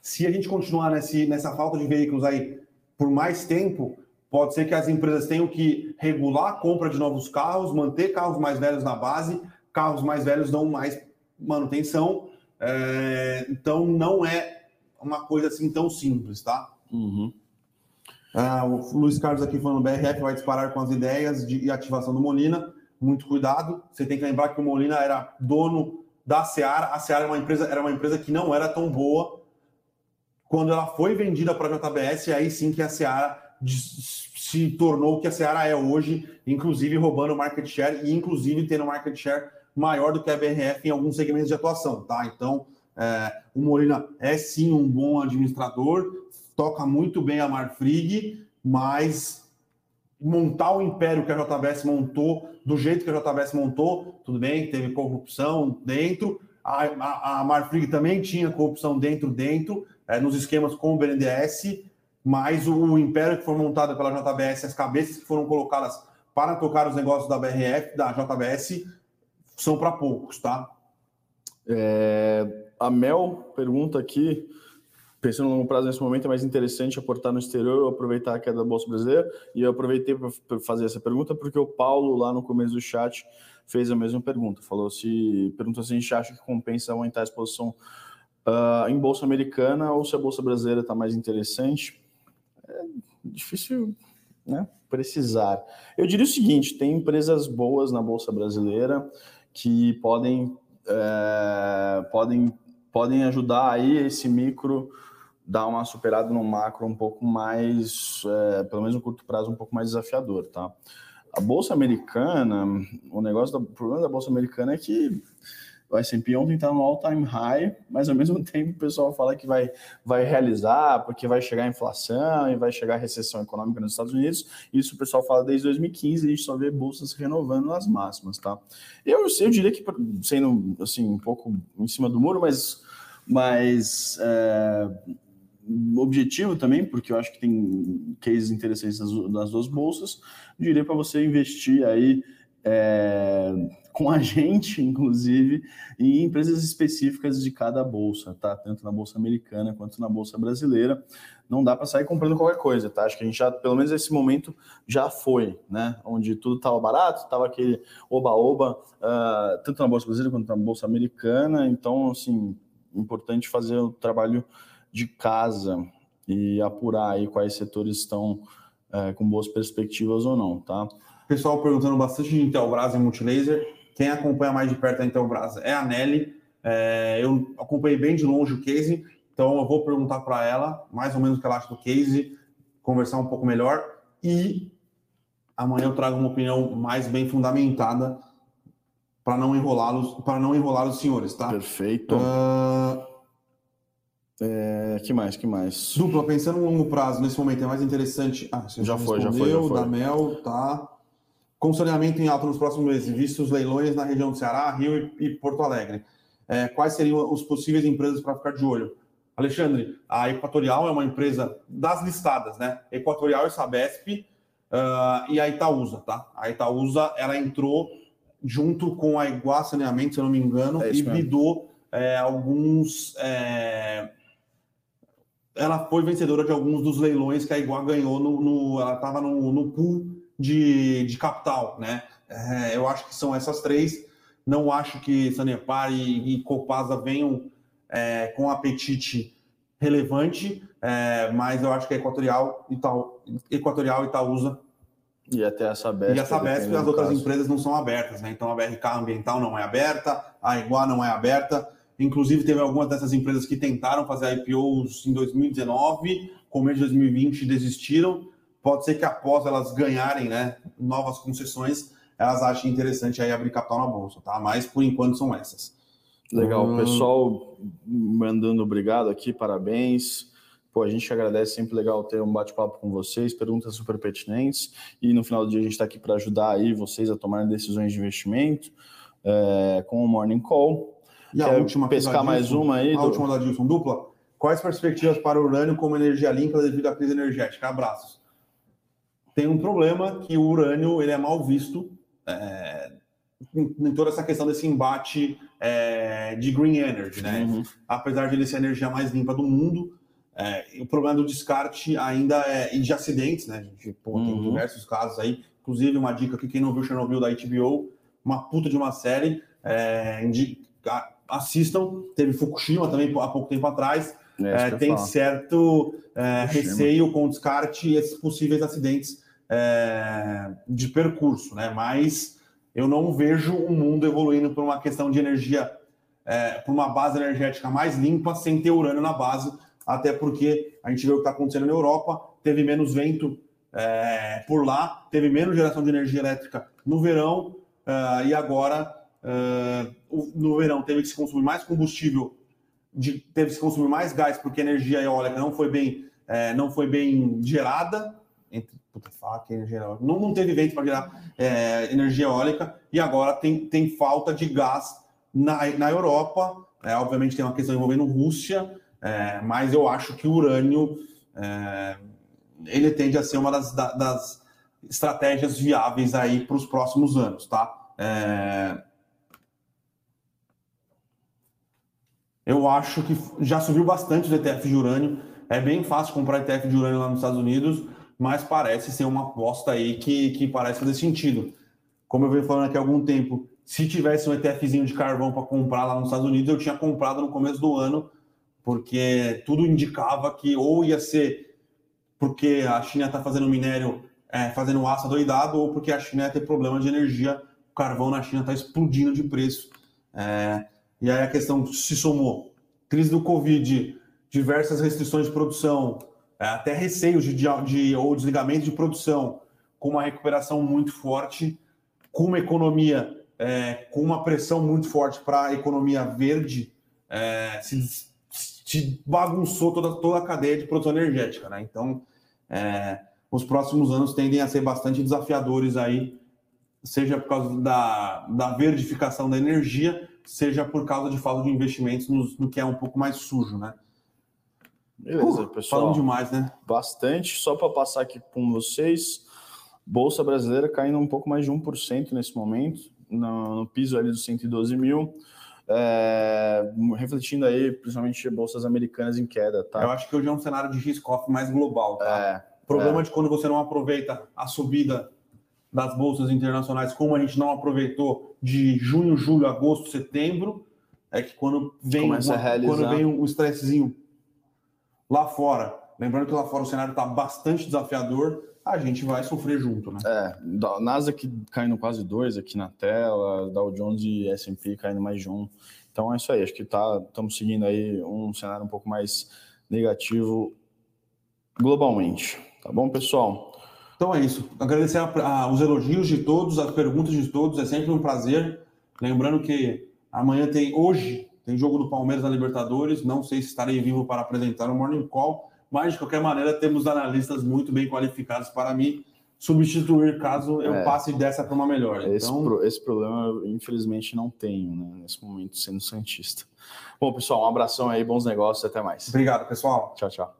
se a gente continuar nesse, nessa falta de veículos aí por mais tempo, pode ser que as empresas tenham que regular a compra de novos carros, manter carros mais velhos na base, carros mais velhos dão mais manutenção, é, então não é uma coisa assim tão simples, tá? Uhum. Ah, o Luiz Carlos aqui falando, BRF vai disparar com as ideias de ativação do Molina muito cuidado. Você tem que lembrar que o Molina era dono da Seara. A Seara era uma empresa, era uma empresa que não era tão boa. Quando ela foi vendida para a JBS, aí sim que a Seara se tornou o que a Seara é hoje, inclusive roubando market share e inclusive tendo market share maior do que a BRF em alguns segmentos de atuação, tá? Então, é, o Molina é sim um bom administrador, toca muito bem a Marfrig, mas montar o império que a JBS montou, do jeito que a JBS montou, tudo bem, teve corrupção dentro, a, a, a Marfrig também tinha corrupção dentro, dentro, é, nos esquemas com o BNDES, mas o, o, império que foi montado pela JBS, as cabeças que foram colocadas para tocar os negócios da BRF, da JBS, são para poucos, tá? É, a Mel pergunta aqui pensando no longo prazo nesse momento é mais interessante aportar no exterior ou aproveitar a queda da Bolsa Brasileira? E eu aproveitei para fazer essa pergunta porque o Paulo, lá no começo do chat, fez a mesma pergunta. Falou se perguntou se a gente acha que compensa aumentar a exposição uh, em Bolsa Americana ou se a Bolsa Brasileira está mais interessante. É difícil né, precisar. Eu diria o seguinte: tem empresas boas na Bolsa Brasileira que podem, é, podem, podem ajudar aí esse micro dar uma superada no macro um pouco mais, é, pelo menos no curto prazo, um pouco mais desafiador, tá? A bolsa americana, o negócio, do, o problema da bolsa americana é que o S&P ontem está no all-time high, mas ao mesmo tempo o pessoal fala que vai, vai realizar, porque vai chegar a inflação e vai chegar a recessão econômica nos Estados Unidos. Isso o pessoal fala desde 2015 e a gente só vê bolsas renovando nas máximas, tá? Eu, eu diria que, sendo assim, um pouco em cima do muro, mas, mas é, objetivo também, porque eu acho que tem cases interessantes nas, duas bolsas, diria para você investir aí é, com a gente, inclusive, em empresas específicas de cada bolsa, tá? Tanto na bolsa americana quanto na bolsa brasileira. Não dá para sair comprando qualquer coisa, tá? Acho que a gente já, pelo menos esse momento, já foi, né? Onde tudo estava barato, estava aquele oba-oba, uh, tanto na bolsa brasileira quanto na bolsa americana. Então, assim, importante fazer o trabalho de casa e apurar aí quais setores estão é, com boas perspectivas ou não, tá? Pessoal perguntando bastante de Intelbras e Multilaser. Quem acompanha mais de perto a Intelbras é a Nelly. É, eu acompanhei bem de longe o case, então eu vou perguntar para ela mais ou menos o que ela acha do case, conversar um pouco melhor e amanhã eu trago uma opinião mais bem fundamentada para não enrolá-los, para não enrolar os senhores, tá? Perfeito. Uh, é, que mais, que mais? Dupla, pensando no longo prazo, nesse momento é mais interessante. Ah, já, já foi, já foi, já foi. Da Mel, tá. com saneamento em alta nos próximos meses, vistos os leilões na região do Ceará, Rio e Porto Alegre. É, quais seriam os possíveis empresas para ficar de olho? Alexandre, a Equatorial é uma empresa das listadas, né? Equatorial e Sabesp uh, e a Itaúsa, tá? A Itaúsa, ela entrou junto com a Iguá Saneamento, se eu não me engano, é e bidou é, alguns... Ela foi vencedora de alguns dos leilões que a Iguá ganhou no... no ela estava no, no pool de, de capital, né? É, eu acho que são essas três. Não acho que Sanepar e, e Copasa venham é, com apetite relevante, é, mas eu acho que a Equatorial, Itaú, Equatorial Itaúsa e até a Sabesp. E a Sabesp e as outras caso. empresas não são abertas, né? Então a BRK Ambiental não é aberta, a Iguá não é aberta. Inclusive, teve algumas dessas empresas que tentaram fazer IPOs em 2019, começo de 2020 desistiram. Pode ser que após elas ganharem né, novas concessões, elas achem interessante aí abrir capital na bolsa, tá? Mas por enquanto são essas. Legal, hum... pessoal mandando obrigado aqui, parabéns. Pô, a gente agradece, sempre legal ter um bate-papo com vocês, perguntas super pertinentes. E no final do dia a gente está aqui para ajudar aí vocês a tomarem decisões de investimento é, com o Morning Call. E a última pescar mais uma aí. A do... última da Dilson dupla. Quais perspectivas para o urânio como energia limpa devido à crise energética? Abraços. Tem um problema que o urânio ele é mal visto é, em toda essa questão desse embate é, de green energy, né? Uhum. Apesar de ele ser a energia mais limpa do mundo, é, o problema do descarte ainda é e de acidentes, né? A gente pô, uhum. tem diversos casos aí. Inclusive, uma dica aqui: quem não viu Chernobyl da HBO, uma puta de uma série. É, indica, assistam. Teve Fukushima também há pouco tempo atrás. É, é tem certo é, receio com descarte e esses possíveis acidentes é, de percurso, né? Mas eu não vejo o mundo evoluindo por uma questão de energia, é, por uma base energética mais limpa, sem ter urânio na base, até porque a gente vê o que está acontecendo na Europa, teve menos vento é, por lá, teve menos geração de energia elétrica no verão, e agora uh, no verão teve que se consumir mais combustível, de, teve que se consumir mais gás, porque a energia eólica não foi bem, é, não foi bem gerada, entre puta, faca, energia eólica. Não, não teve vento para gerar é, energia eólica e agora tem, tem falta de gás na, na Europa. É, obviamente tem uma questão envolvendo Rússia, é, mas eu acho que o urânio é, ele tende a ser uma das, das estratégias viáveis aí para os próximos anos, tá? É, eu acho que já subiu bastante o ETF de urânio. É bem fácil comprar ETF de urânio lá nos Estados Unidos mas parece ser uma aposta aí que, que parece fazer sentido. Como eu venho falando aqui há algum tempo, se tivesse um ETFzinho de carvão para comprar lá nos Estados Unidos, eu tinha comprado no começo do ano, porque tudo indicava que ou ia ser porque a China está fazendo minério, é, fazendo aço doidado, ou porque a China ia ter problema de energia, o carvão na China está explodindo de preço. É, e aí a questão se somou. Crise do Covid, diversas restrições de produção, é, até receios de, de, ou desligamento de produção, com uma recuperação muito forte, com uma economia é, com uma pressão muito forte para a economia verde, é, se, se, bagunçou toda, toda a cadeia de produção energética. Né? Então, é, os próximos anos tendem a ser bastante desafiadores aí, seja por causa da, da verdificação da energia, seja por causa de falta de investimentos no, no que é um pouco mais sujo, né? Beleza, uh, pessoal. Falando demais, né? Bastante. Só para passar aqui com vocês, Bolsa Brasileira caindo um pouco mais de 1% nesse momento, no, no piso ali dos 112 mil. É, refletindo aí, principalmente bolsas americanas em queda, tá? Eu acho que hoje é um cenário de risco-off mais global, tá? É, problema é. de quando você não aproveita a subida das bolsas internacionais, como a gente não aproveitou de junho, julho, agosto, setembro, é que quando vem, uma, quando vem um estressezinho lá fora, lembrando que lá fora o cenário está bastante desafiador, a gente vai sofrer junto, né? É, Nasdaq caindo quase dois aqui na tela, Dow Jones e S&P caindo mais de um. Então é isso aí, acho que tá, estamos seguindo aí um cenário um pouco mais negativo globalmente. Tá bom, pessoal? Então é isso. Agradecer a, a, os elogios de todos, as perguntas de todos, é sempre um prazer. Lembrando que amanhã tem, hoje, tem jogo do Palmeiras na Libertadores. Não sei se estarei vivo para apresentar o Morning Call, mas de qualquer maneira temos analistas muito bem qualificados para me substituir caso eu É. passe dessa para uma melhor. Esse, Então, pro- esse problema eu, infelizmente não tenho, né, nesse momento sendo santista. Bom, pessoal, um abração aí, bons negócios, até mais. obrigado, pessoal. Tchau, tchau.